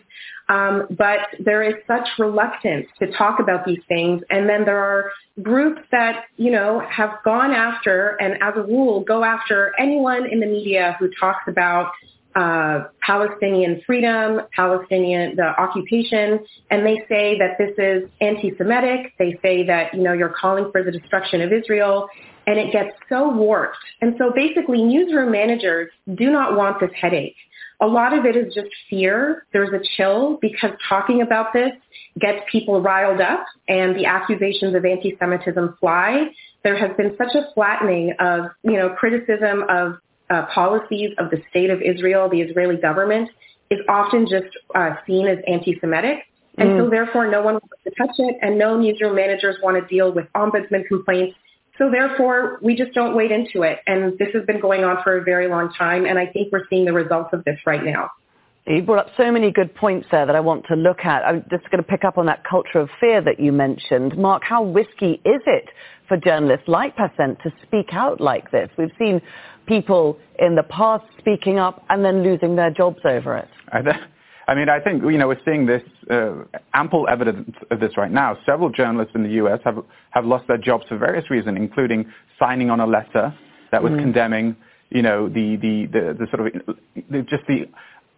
Um, but there is such reluctance to talk about these things. And then there are groups that, you know, have gone after and as a rule go after anyone in the media who talks about uh, Palestinian freedom, Palestinian, the occupation, and they say that this is anti-Semitic. They say that, you know, you're calling for the destruction of Israel and it gets so warped. And so basically newsroom managers do not want this headache. A lot of it is just fear. There's a chill because talking about this gets people riled up and the accusations of anti-Semitism fly. There has been such a flattening of, you know, criticism of uh, policies of the state of Israel, the Israeli government, is often just uh, seen as anti-Semitic. And mm. so therefore no one wants to touch it and no newsroom managers want to deal with ombudsman complaints so therefore, we just don't wade into it. And this has been going on for a very long time. And I think we're seeing the results of this right now. You brought up so many good points there that I want to look at. I'm just going to pick up on that culture of fear that you mentioned. Marc, how risky is it for journalists like Pacinthe to speak out like this? We've seen people in the past speaking up and then losing their jobs over it. I mean, I think, you know, we're seeing this uh, ample evidence of this right now. Several journalists in the U.S. have, have lost their jobs for various reasons, including signing on a letter that was mm. condemning, you know, the, the, the, the sort of, the, just the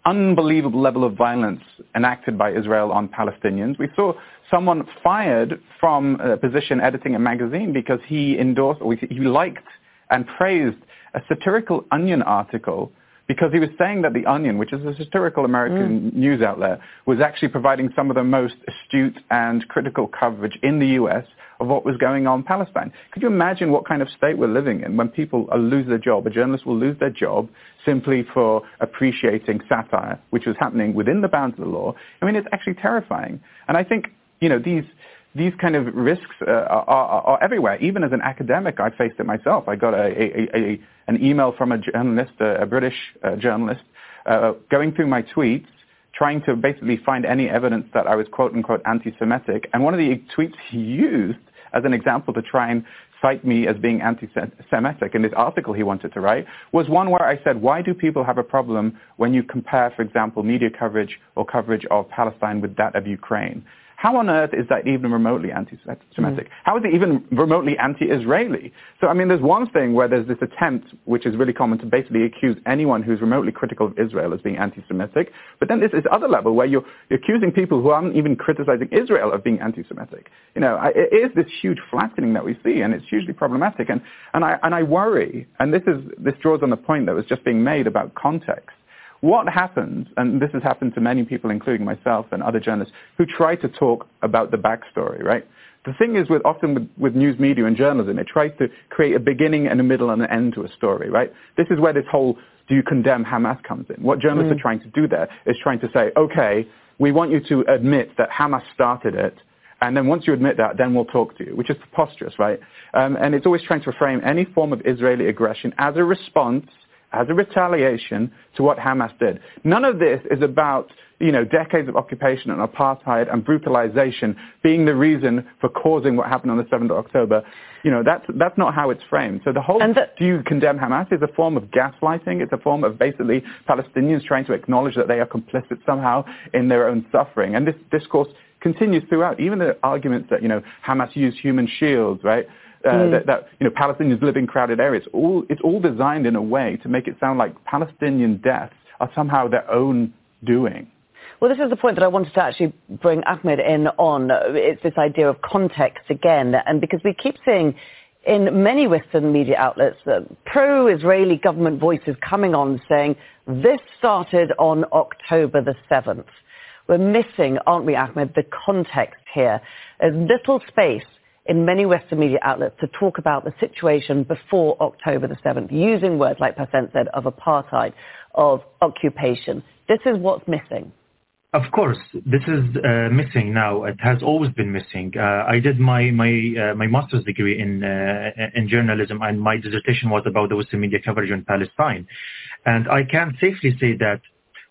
unbelievable level of violence enacted by Israel on Palestinians. We saw someone fired from a position editing a magazine because he endorsed, or he liked and praised a satirical Onion article because he was saying that The Onion, which is a satirical American mm. news outlet, was actually providing some of the most astute and critical coverage in the U.S. of what was going on in Palestine. Could you imagine what kind of state we're living in when people lose their job, a journalist will lose their job simply for appreciating satire, which was happening within the bounds of the law? I mean, it's actually terrifying. And I think, you know, these these kind of risks uh, are, are, everywhere. Even as an academic, I faced it myself. I got a, a, a, an email from a journalist, a, British uh, journalist, uh, going through my tweets, trying to basically find any evidence that I was quote unquote anti-Semitic. And one of the tweets he used as an example to try and cite me as being anti-Semitic in this article he wanted to write was one where I said, why do people have a problem when you compare, for example, media coverage or coverage of Palestine with that of Ukraine? How on earth is that even remotely anti-Semitic? Mm. How is it even remotely anti-Israeli? So, I mean, there's one thing where there's this attempt, which is really common, to basically accuse anyone who's remotely critical of Israel as being anti-Semitic. But then there's this other level where you're, you're accusing people who aren't even criticizing Israel of being anti-Semitic. You know, it is this huge flattening that we see, and it's hugely problematic. And, and, I, and I worry, and this, is, this draws on the point that was just being made about context, what happens, and this has happened to many people, including myself and other journalists, who try to talk about the backstory, right? The thing is, with often with, with news media and journalism, it tries to create a beginning and a middle and an end to a story, right? This is where this whole do you condemn Hamas comes in. What journalists mm. are trying to do there is trying to say, okay, we want you to admit that Hamas started it, and then once you admit that, then we'll talk to you, which is preposterous, right? Um, and it's always trying to frame any form of Israeli aggression as a response as a retaliation to what Hamas did. None of this is about you know, decades of occupation and apartheid and brutalization being the reason for causing what happened on the 7th of October. You know, that's, that's not how it's framed. So the whole the, do you condemn Hamas is a form of gaslighting. It's a form of basically Palestinians trying to acknowledge that they are complicit somehow in their own suffering. And this discourse continues throughout. Even the arguments that, you know, Hamas used human shields, right? Uh, mm. that, that, you know, Palestinians live in crowded areas. All, it's all designed in a way to make it sound like Palestinian deaths are somehow their own doing. Well, this is the point that I wanted to actually bring Ahmed in on. It's this idea of context again, and because we keep seeing in many Western media outlets uh, pro-Israeli government voices coming on saying this started on October the 7th. We're missing, aren't we, Ahmed, the context here. There's little space in many Western media outlets to talk about the situation before October the 7th, using words like Pacinthe said of apartheid, of occupation. This is what's missing. Of course, this is uh, missing now. It has always been missing. Uh, I did my my uh, my master's degree in uh, in journalism, and my dissertation was about the Western media coverage in Palestine. And I can safely say that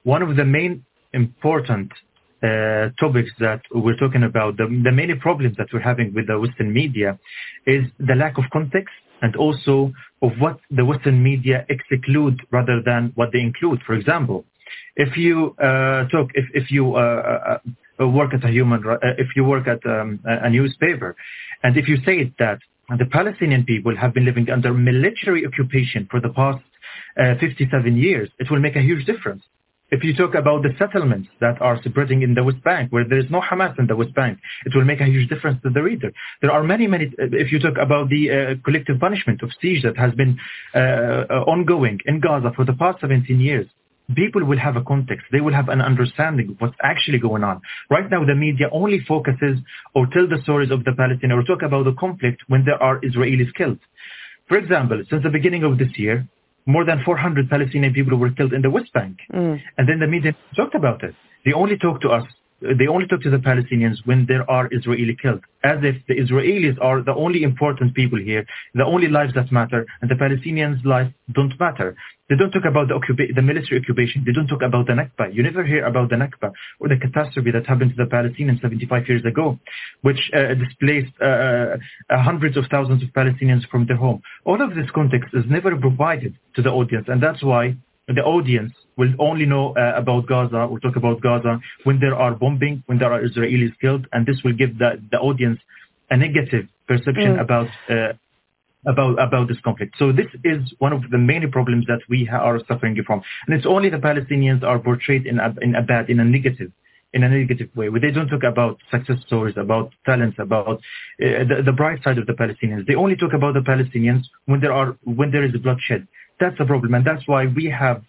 one of the main important uh, topics that we're talking about, the, the many problems that we're having with the Western media is the lack of context and also of what the Western media exclude rather than what they include. For example, if you uh, talk, if, if you uh, uh, work at a human, uh, if you work at um, a newspaper, and if you say that the Palestinian people have been living under military occupation for the past uh, 57 years, it will make a huge difference. If you talk about the settlements that are spreading in the West Bank, where there is no Hamas in the West Bank, it will make a huge difference to the reader. There are many, many, if you talk about the uh, collective punishment of siege that has been uh, uh ongoing in Gaza for the past 17 years, people will have a context. They will have an understanding of what's actually going on. Right now, the media only focuses or tell the stories of the Palestinians or talk about the conflict when there are Israelis killed. For example, since the beginning of this year, more than 400 Palestinian people were killed in the West Bank. Mm. And then the media talked about it. They only talk to us they only talk to the Palestinians when there are Israeli killed, as if the Israelis are the only important people here, the only lives that matter, and the Palestinians' lives don't matter. They don't talk about the, the military occupation. They don't talk about the Nakba. You never hear about the Nakba or the catastrophe that happened to the Palestinians 75 years ago, which uh, displaced uh, uh, hundreds of thousands of Palestinians from their home. All of this context is never provided to the audience, and that's why the audience will only know uh, about Gaza or talk about Gaza when there are bombing, when there are Israelis killed, and this will give the, the audience a negative perception mm. about uh, about about this conflict. So this is one of the main problems that we are suffering from, and it's only the Palestinians are portrayed in a, in a bad, in a negative in a negative way, where they don't talk about success stories, about talents, about uh, the, the bright side of the Palestinians. They only talk about the Palestinians when there are when there is bloodshed. That's the problem, and that's why we have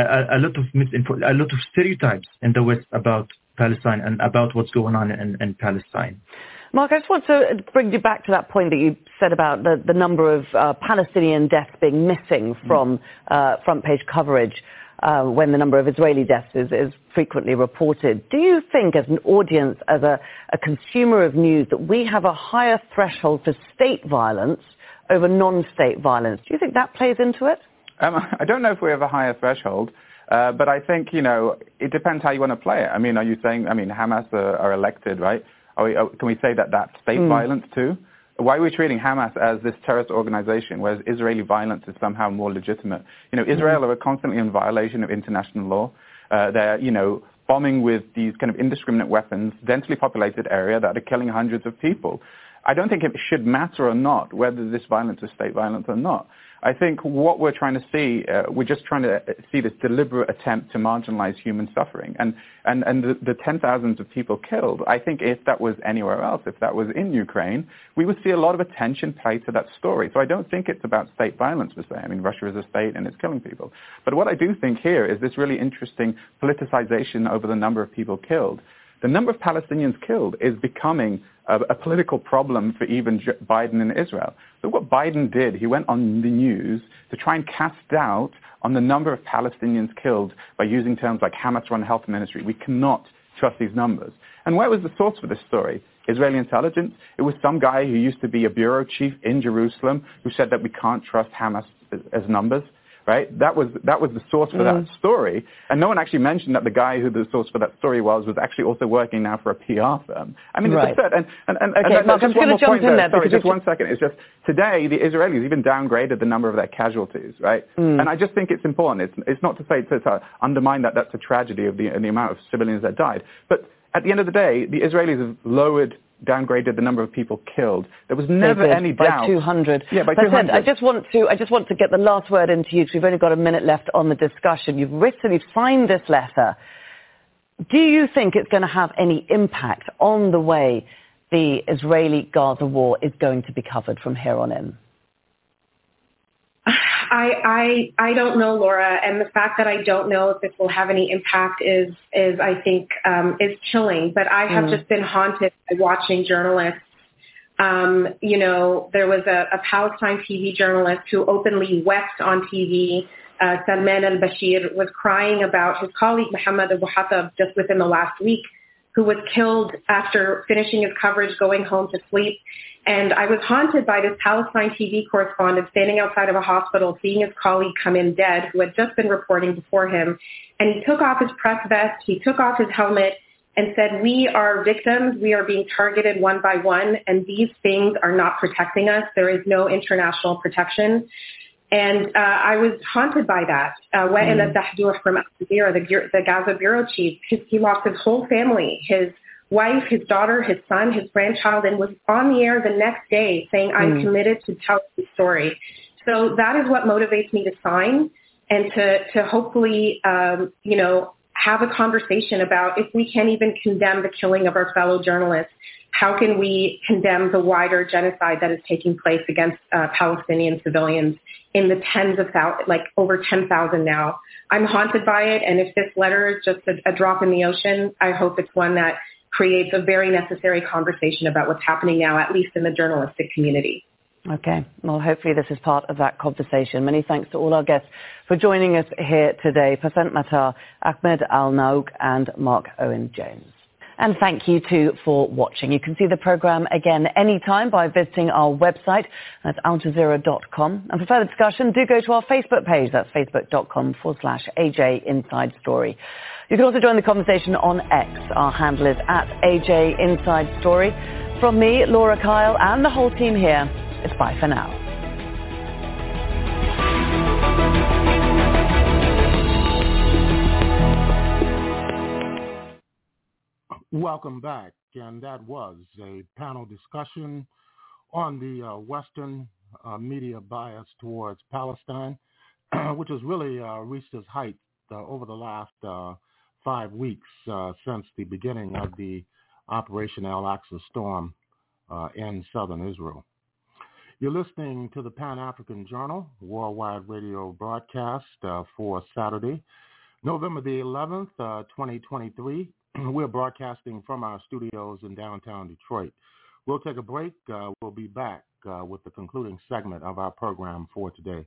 a, a lot of misinfo- a lot of stereotypes in the West about Palestine and about what's going on in, in Palestine. Marc, I just want to bring you back to that point that you said about the, the number of uh, Palestinian deaths being missing from uh, front page coverage uh, when the number of Israeli deaths is, is, frequently reported. Do you think, as an audience, as a, a consumer of news, that we have a higher threshold for state violence over non-state violence? Do you think that plays into it? Um, I don't know if we have a higher threshold. Uh, but I think, you know, it depends how you want to play it. I mean, are you saying, I mean, Hamas are, are elected, right? We, uh, can we say that that's state mm. violence too? Why are we treating Hamas as this terrorist organization, whereas Israeli violence is somehow more legitimate? You know, Israel mm. are constantly in violation of international law. Uh, they're, you know, bombing with these kind of indiscriminate weapons, densely populated area that are killing hundreds of people. I don't think it should matter or not whether this violence is state violence or not. I think what we're trying to see, uh, we're just trying to see this deliberate attempt to marginalize human suffering. And, and, and the, the 10,000s of people killed, I think if that was anywhere else, if that was in Ukraine, we would see a lot of attention paid to that story. So I don't think it's about state violence per se. I mean, Russia is a state and it's killing people. But what I do think here is this really interesting politicization over the number of people killed. The number of Palestinians killed is becoming a, a political problem for even Biden in Israel. Look what Biden did. He went on the news to try and cast doubt on the number of Palestinians killed by using terms like Hamas-run health ministry. We cannot trust these numbers. And where was the source for this story? Israeli intelligence? It was some guy who used to be a bureau chief in Jerusalem who said that we can't trust Hamas as numbers right? That was that was the source for mm. that story, and no one actually mentioned that the guy who the source for that story was was actually also working now for a PR firm. I mean, right. it's absurd. And and and, okay, and Marc, just I'm one more point there. there. Sorry, just one second. It's just today the Israelis even downgraded the number of their casualties, right? Mm. And I just think it's important. It's it's not to say to, to undermine that that's a tragedy of the the amount of civilians that died, but at the end of the day, the Israelis have lowered downgraded the number of people killed. There was never any doubt. By 200. Yeah, by 200. I just want to, I just want to get the last word into you because we've only got a minute left on the discussion. You've written, you've signed this letter. Do you think it's going to have any impact on the way the Israeli-Gaza war is going to be covered from here on in? I, I I don't know, Laura, and the fact that I don't know if this will have any impact is is I think um, is chilling. But I have mm. just been haunted by watching journalists. Um, you know, there was a, a Palestine TV journalist who openly wept on TV. Uh, Salman al-Bashir was crying about his colleague Mohammed Abu Hatab just within the last week, who was killed after finishing his coverage, going home to sleep. And I was haunted by this Palestine TV correspondent standing outside of a hospital, seeing his colleague come in dead, who had just been reporting before him. And he took off his press vest, he took off his helmet, and said, we are victims, we are being targeted one by one, and these things are not protecting us. There is no international protection. And uh, I was haunted by that. Uh, Wael mm. from Al Jazeera, the, the Gaza bureau chief, his, he lost his whole family, his wife, his daughter, his son, his grandchild, and was on the air the next day saying, I'm mm. committed to tell the story. So that is what motivates me to sign and to, to hopefully, um, you know, have a conversation about if we can't even condemn the killing of our fellow journalists, how can we condemn the wider genocide that is taking place against uh, Palestinian civilians in the tens of thousands, like over 10,000 now. I'm haunted by it, and if this letter is just a, a drop in the ocean, I hope it's one that creates a very necessary conversation about what's happening now, at least in the journalistic community. Okay. Well, hopefully this is part of that conversation. Many thanks to all our guests for joining us here today. Pacinthe Mattar, Ahmed Alnaouq and Marc Owen Jones. And thank you too for watching. You can see the program again anytime by visiting our website. at aljazeera.com. And for further discussion, do go to our Facebook page. That's facebook.com forward slash AJ Inside Story. You can also join the conversation on X. Our handle is at AJ Inside Story. From me, Laura Kyle, and the whole team here, it's bye for now. Welcome back. And that was a panel discussion on the uh, Western uh, media bias towards Palestine, which has really uh, reached its height uh, over the last uh, five weeks uh, since the beginning of the Operation Al-Aqsa storm in southern Israel. You're listening to the Pan-African Journal, worldwide radio broadcast for Saturday, November the 11th, 2023. We're broadcasting from our studios in downtown Detroit. We'll take a break. Uh, we'll be back uh, with the concluding segment of our program for today.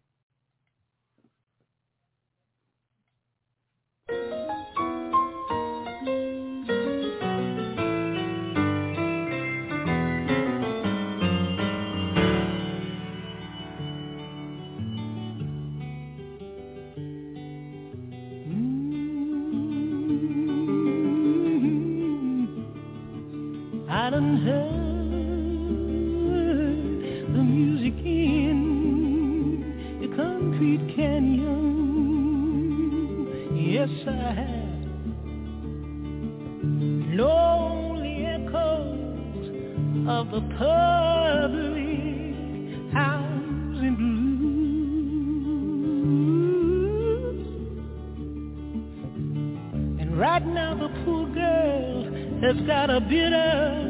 that's got a bitter,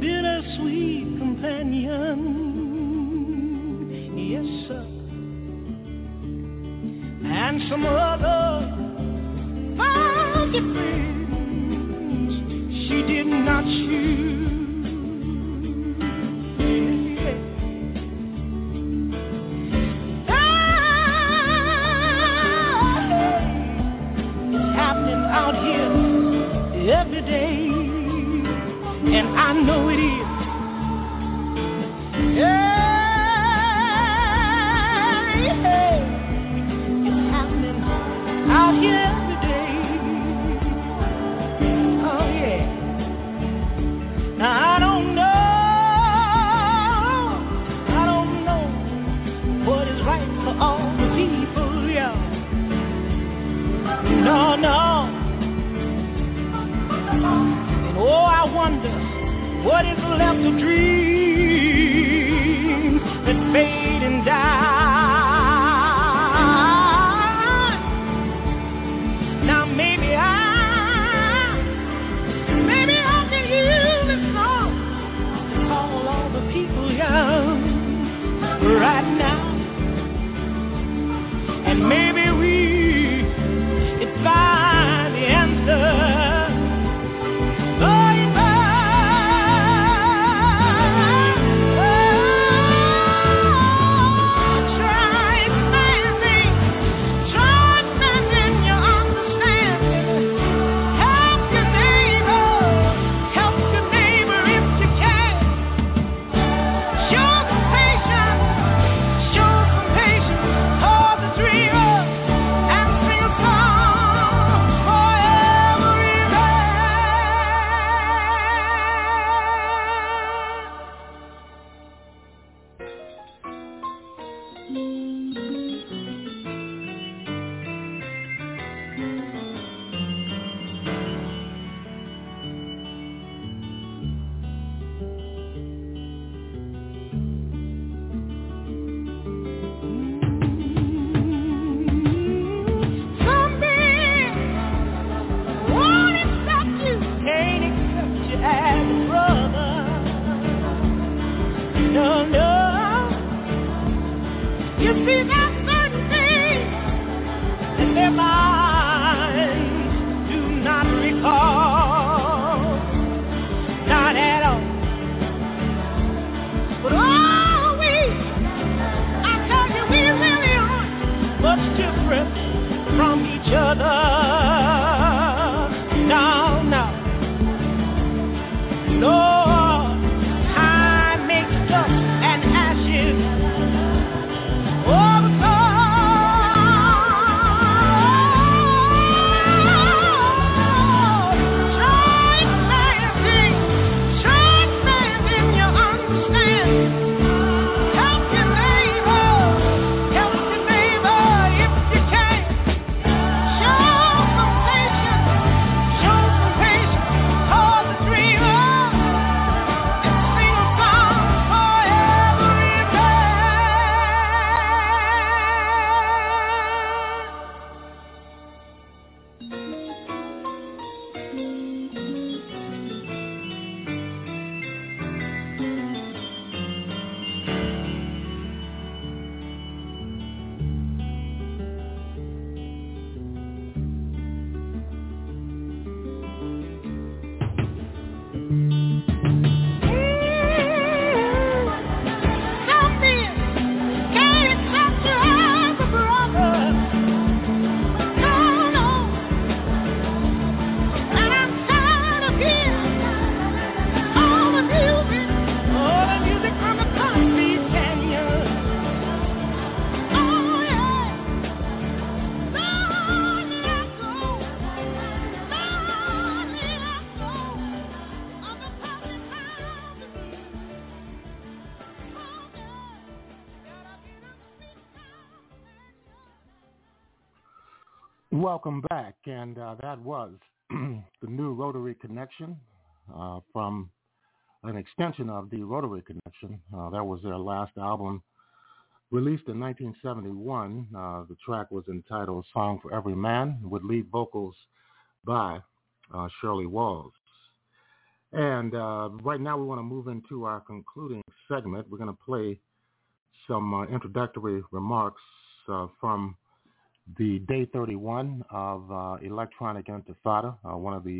bittersweet companion. Yes, sir. And some other funky things she did not choose. know it is. a dream. And uh, that was the new Rotary Connection uh, from an extension of the Rotary Connection. Uh, that was their last album released in 1971. Uh, the track was entitled Song for Every Man with lead vocals by uh, Shirley Wahls. And uh, right now we want to move into our concluding segment. We're going to play some introductory remarks from the day 31 of uh, Electronic Intifada, uh, one of the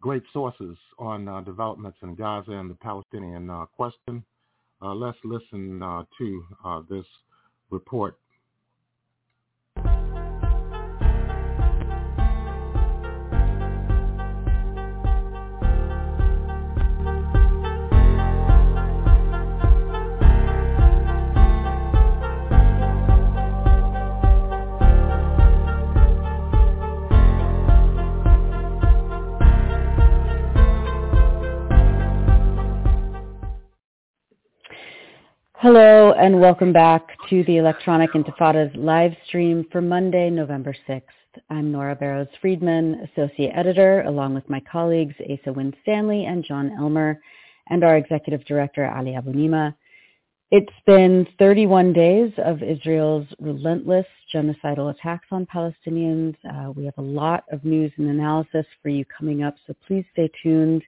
great sources on uh, developments in Gaza and the Palestinian uh, question. Uh, let's listen uh, to this report Hello and welcome back to the Electronic Intifada's live stream for Monday, November 6th. I'm Nora Barrows Friedman, Associate Editor, along with my colleagues Asa Winstanley and Jon Elmer, and our Executive Director Ali Abunimah. It's been 31 days of Israel's relentless genocidal attacks on Palestinians. Uh, we have a lot of news and analysis for you coming up, so please stay tuned.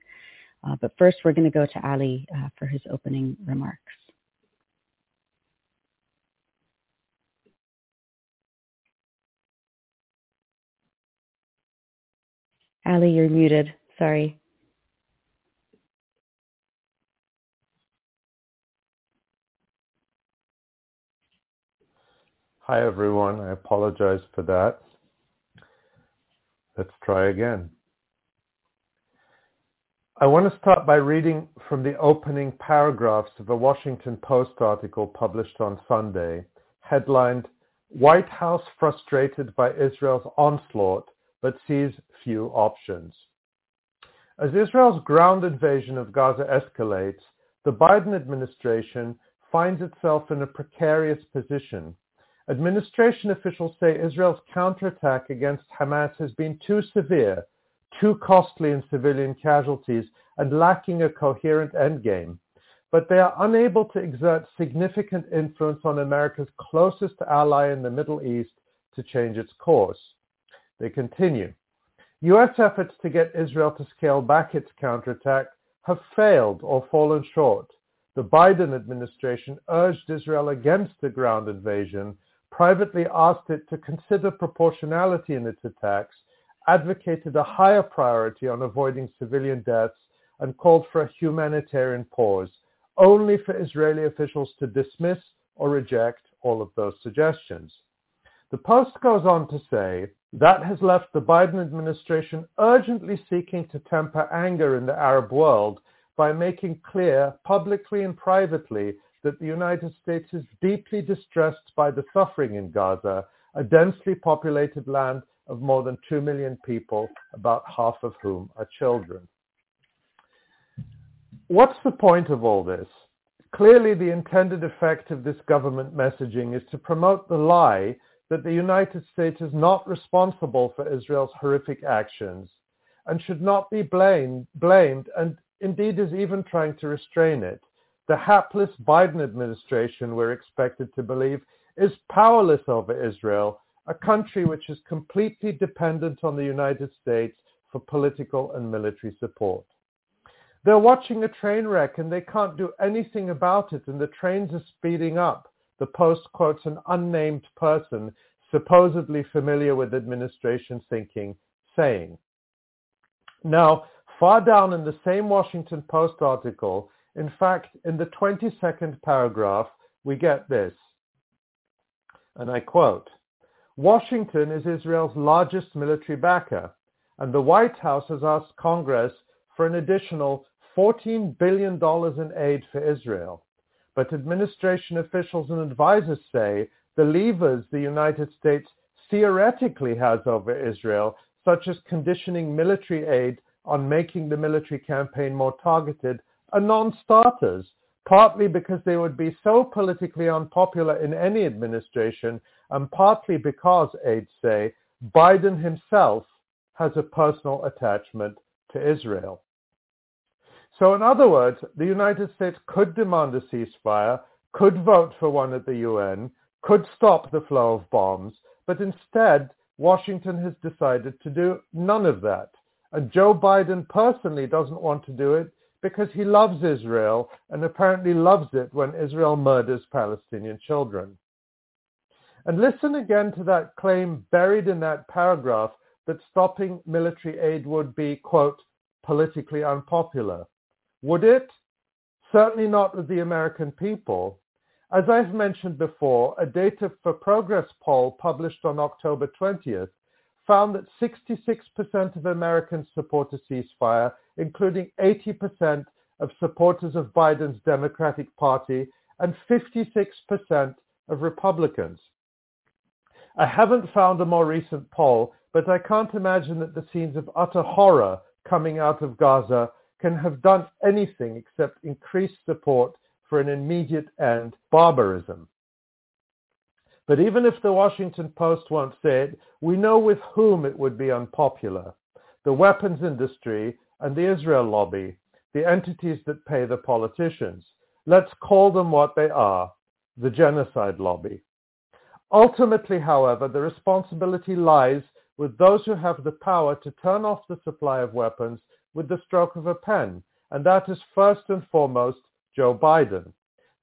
Uh, but first, we're going to go to Ali uh, for his opening remarks. Ali, you're muted. Sorry. Hi, everyone. I apologize for that. Let's try again. I want to start by reading from the opening paragraphs of a Washington Post article published on Sunday, headlined, White House Frustrated by Israel's Onslaught but sees few options. As Israel's ground invasion of Gaza escalates, the Biden administration finds itself in a precarious position. Administration officials say Israel's counterattack against Hamas has been too severe, too costly in civilian casualties, and lacking a coherent endgame. But they are unable to exert significant influence on America's closest ally in the Middle East to change its course. They continue. U.S. efforts to get Israel to scale back its counterattack have failed or fallen short. The Biden administration urged Israel against the ground invasion, privately asked it to consider proportionality in its attacks, advocated a higher priority on avoiding civilian deaths, and called for a humanitarian pause, only for Israeli officials to dismiss or reject all of those suggestions. The Post goes on to say that has left the Biden administration urgently seeking to temper anger in the Arab world by making clear publicly and privately that the United States is deeply distressed by the suffering in Gaza, a densely populated land of more than 2 million people, about half of whom are children. What's the point of all this? Clearly, the intended effect of this government messaging is to promote the lie that the United States is not responsible for Israel's horrific actions and should not be blamed, blamed and indeed is even trying to restrain it. The hapless Biden administration, we're expected to believe, is powerless over Israel, a country which is completely dependent on the United States for political and military support. They're watching a train wreck and they can't do anything about it and the trains are speeding up the Post quotes an unnamed person supposedly familiar with administration thinking, saying, now, far down in the same Washington Post article, in fact, in the 22nd paragraph, we get this, and I quote, Washington is Israel's largest military backer, and the White House has asked Congress for an additional $14 billion in aid for Israel. But administration officials and advisors say the levers the United States theoretically has over Israel, such as conditioning military aid on making the military campaign more targeted, are non-starters, partly because they would be so politically unpopular in any administration, and partly because, aides say, Biden himself has a personal attachment to Israel. So in other words, the United States could demand a ceasefire, could vote for one at the UN, could stop the flow of bombs, but instead Washington has decided to do none of that. And Joe Biden personally doesn't want to do it because he loves Israel and apparently loves it when Israel murders Palestinian children. And listen again to that claim buried in that paragraph that stopping military aid would be, quote, politically unpopular. Would it? Certainly not with the American people. As I've mentioned before, a Data for Progress poll published on October 20th found that 66% of Americans support a ceasefire, including 80% of supporters of Biden's Democratic Party and 56% of Republicans. I haven't found a more recent poll, but I can't imagine that the scenes of utter horror coming out of Gaza can have done anything except increase support for an immediate end barbarism. But even if the Washington Post won't say it, we know with whom it would be unpopular. The weapons industry and the Israel lobby, the entities that pay the politicians. Let's call them what they are, the genocide lobby. Ultimately, however, the responsibility lies with those who have the power to turn off the supply of weapons with the stroke of a pen, and that is first and foremost Joe Biden.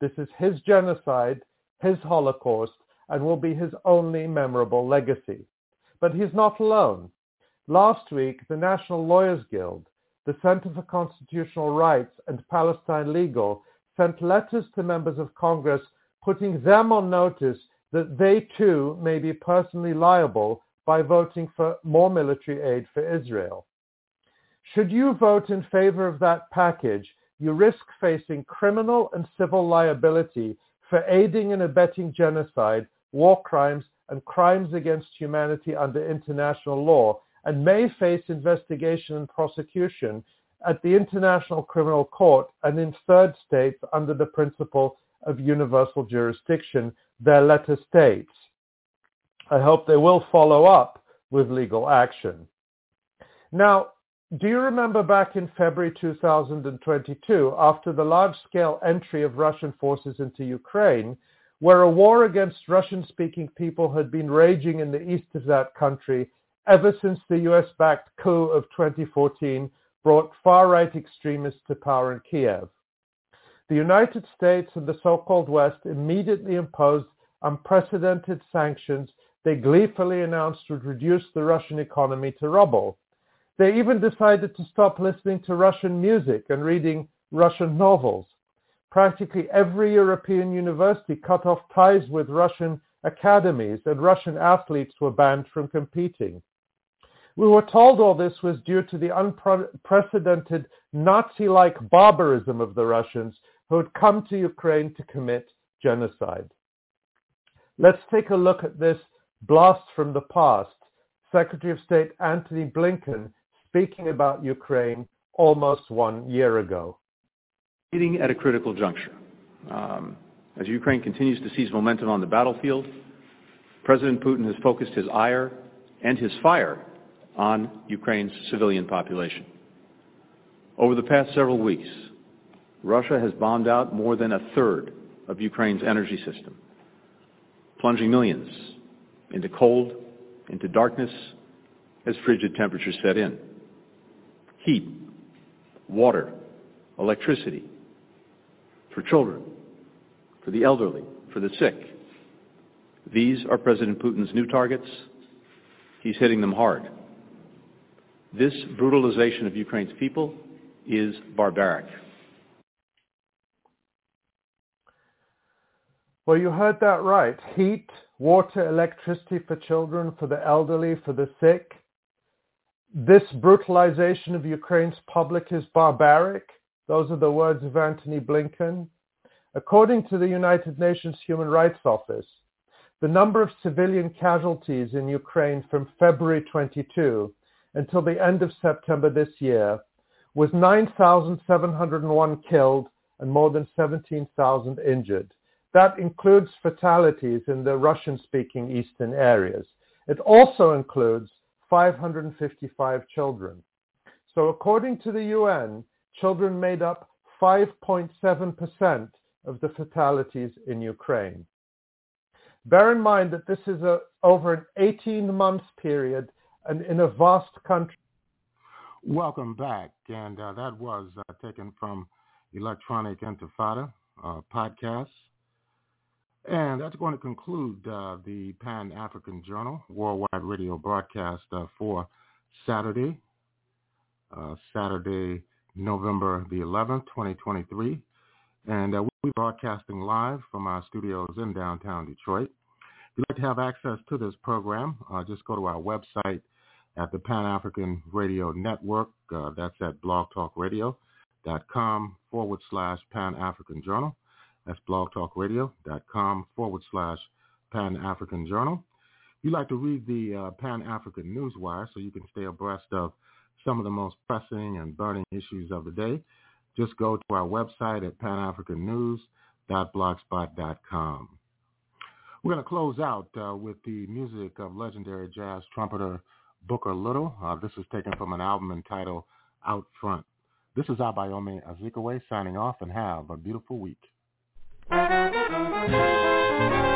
This is his genocide, his Holocaust, and will be his only memorable legacy. But he's not alone. Last week, the National Lawyers Guild, the Center for Constitutional Rights, and Palestine Legal sent letters to members of Congress putting them on notice that they too may be personally liable by voting for more military aid for Israel. Should you vote in favor of that package, you risk facing criminal and civil liability for aiding and abetting genocide, war crimes, and crimes against humanity under international law, and may face investigation and prosecution at the International Criminal Court and in third states under the principle of universal jurisdiction, their letter states. I hope they will follow up with legal action. Now, do you remember back in February 2022, after the large-scale entry of Russian forces into Ukraine, where a war against Russian-speaking people had been raging in the east of that country ever since the US-backed coup of 2014 brought far-right extremists to power in Kiev? The United States and the so-called West immediately imposed unprecedented sanctions they gleefully announced would reduce the Russian economy to rubble. They even decided to stop listening to Russian music and reading Russian novels. Practically every European university cut off ties with Russian academies and Russian athletes were banned from competing. We were told all this was due to the unprecedented Nazi-like barbarism of the Russians who had come to Ukraine to commit genocide. Let's take a look at this blast from the past. Secretary of State Antony Blinken speaking about Ukraine almost one year ago. Meeting at a critical juncture. Um, as Ukraine continues to seize momentum on the battlefield, President Putin has focused his ire and his fire on Ukraine's civilian population. Over the past several weeks, Russia has bombed out more than a third of Ukraine's energy system, plunging millions into cold, into darkness, as frigid temperatures set in heat, water, electricity, for children, for the elderly, for the sick. These are President Putin's new targets. He's hitting them hard. This brutalization of Ukraine's people is barbaric. Well, you heard that right. Heat, water, electricity for children, for the elderly, for the sick. This brutalization of Ukraine's public is barbaric. Those are the words of Antony Blinken. According to the United Nations Human Rights Office, the number of civilian casualties in Ukraine from February 22 until the end of September this year was 9,701 killed and more than 17,000 injured. That includes fatalities in the Russian-speaking eastern areas. It also includes 555 children. So according to the UN, children made up 5.7% of the fatalities in Ukraine. Bear in mind that this is a, over an 18-month period and in a vast country. Welcome back. And uh, that was uh, taken from Electronic Intifada uh, podcast. And that's going to conclude uh, the Pan-African Journal Worldwide Radio broadcast uh, for Saturday, uh, Saturday, November the 11th, 2023. And uh, we're broadcasting live from our studios in downtown Detroit. If you'd like to have access to this program, uh, just go to our website at the Pan-African Radio Network. Uh, that's at blogtalkradio.com forward slash Pan-African Journal. That's blogtalkradio.com forward slash Pan-African Journal. If you'd like to read the uh, Pan-African Newswire so you can stay abreast of some of the most pressing and burning issues of the day, just go to our website at panafricannews.blogspot.com. We're going to close out uh, with the music of legendary jazz trumpeter Booker Little. Uh, this is taken from an album entitled Out Front. This is Abayomi Azikiwe signing off and have a beautiful week. thank you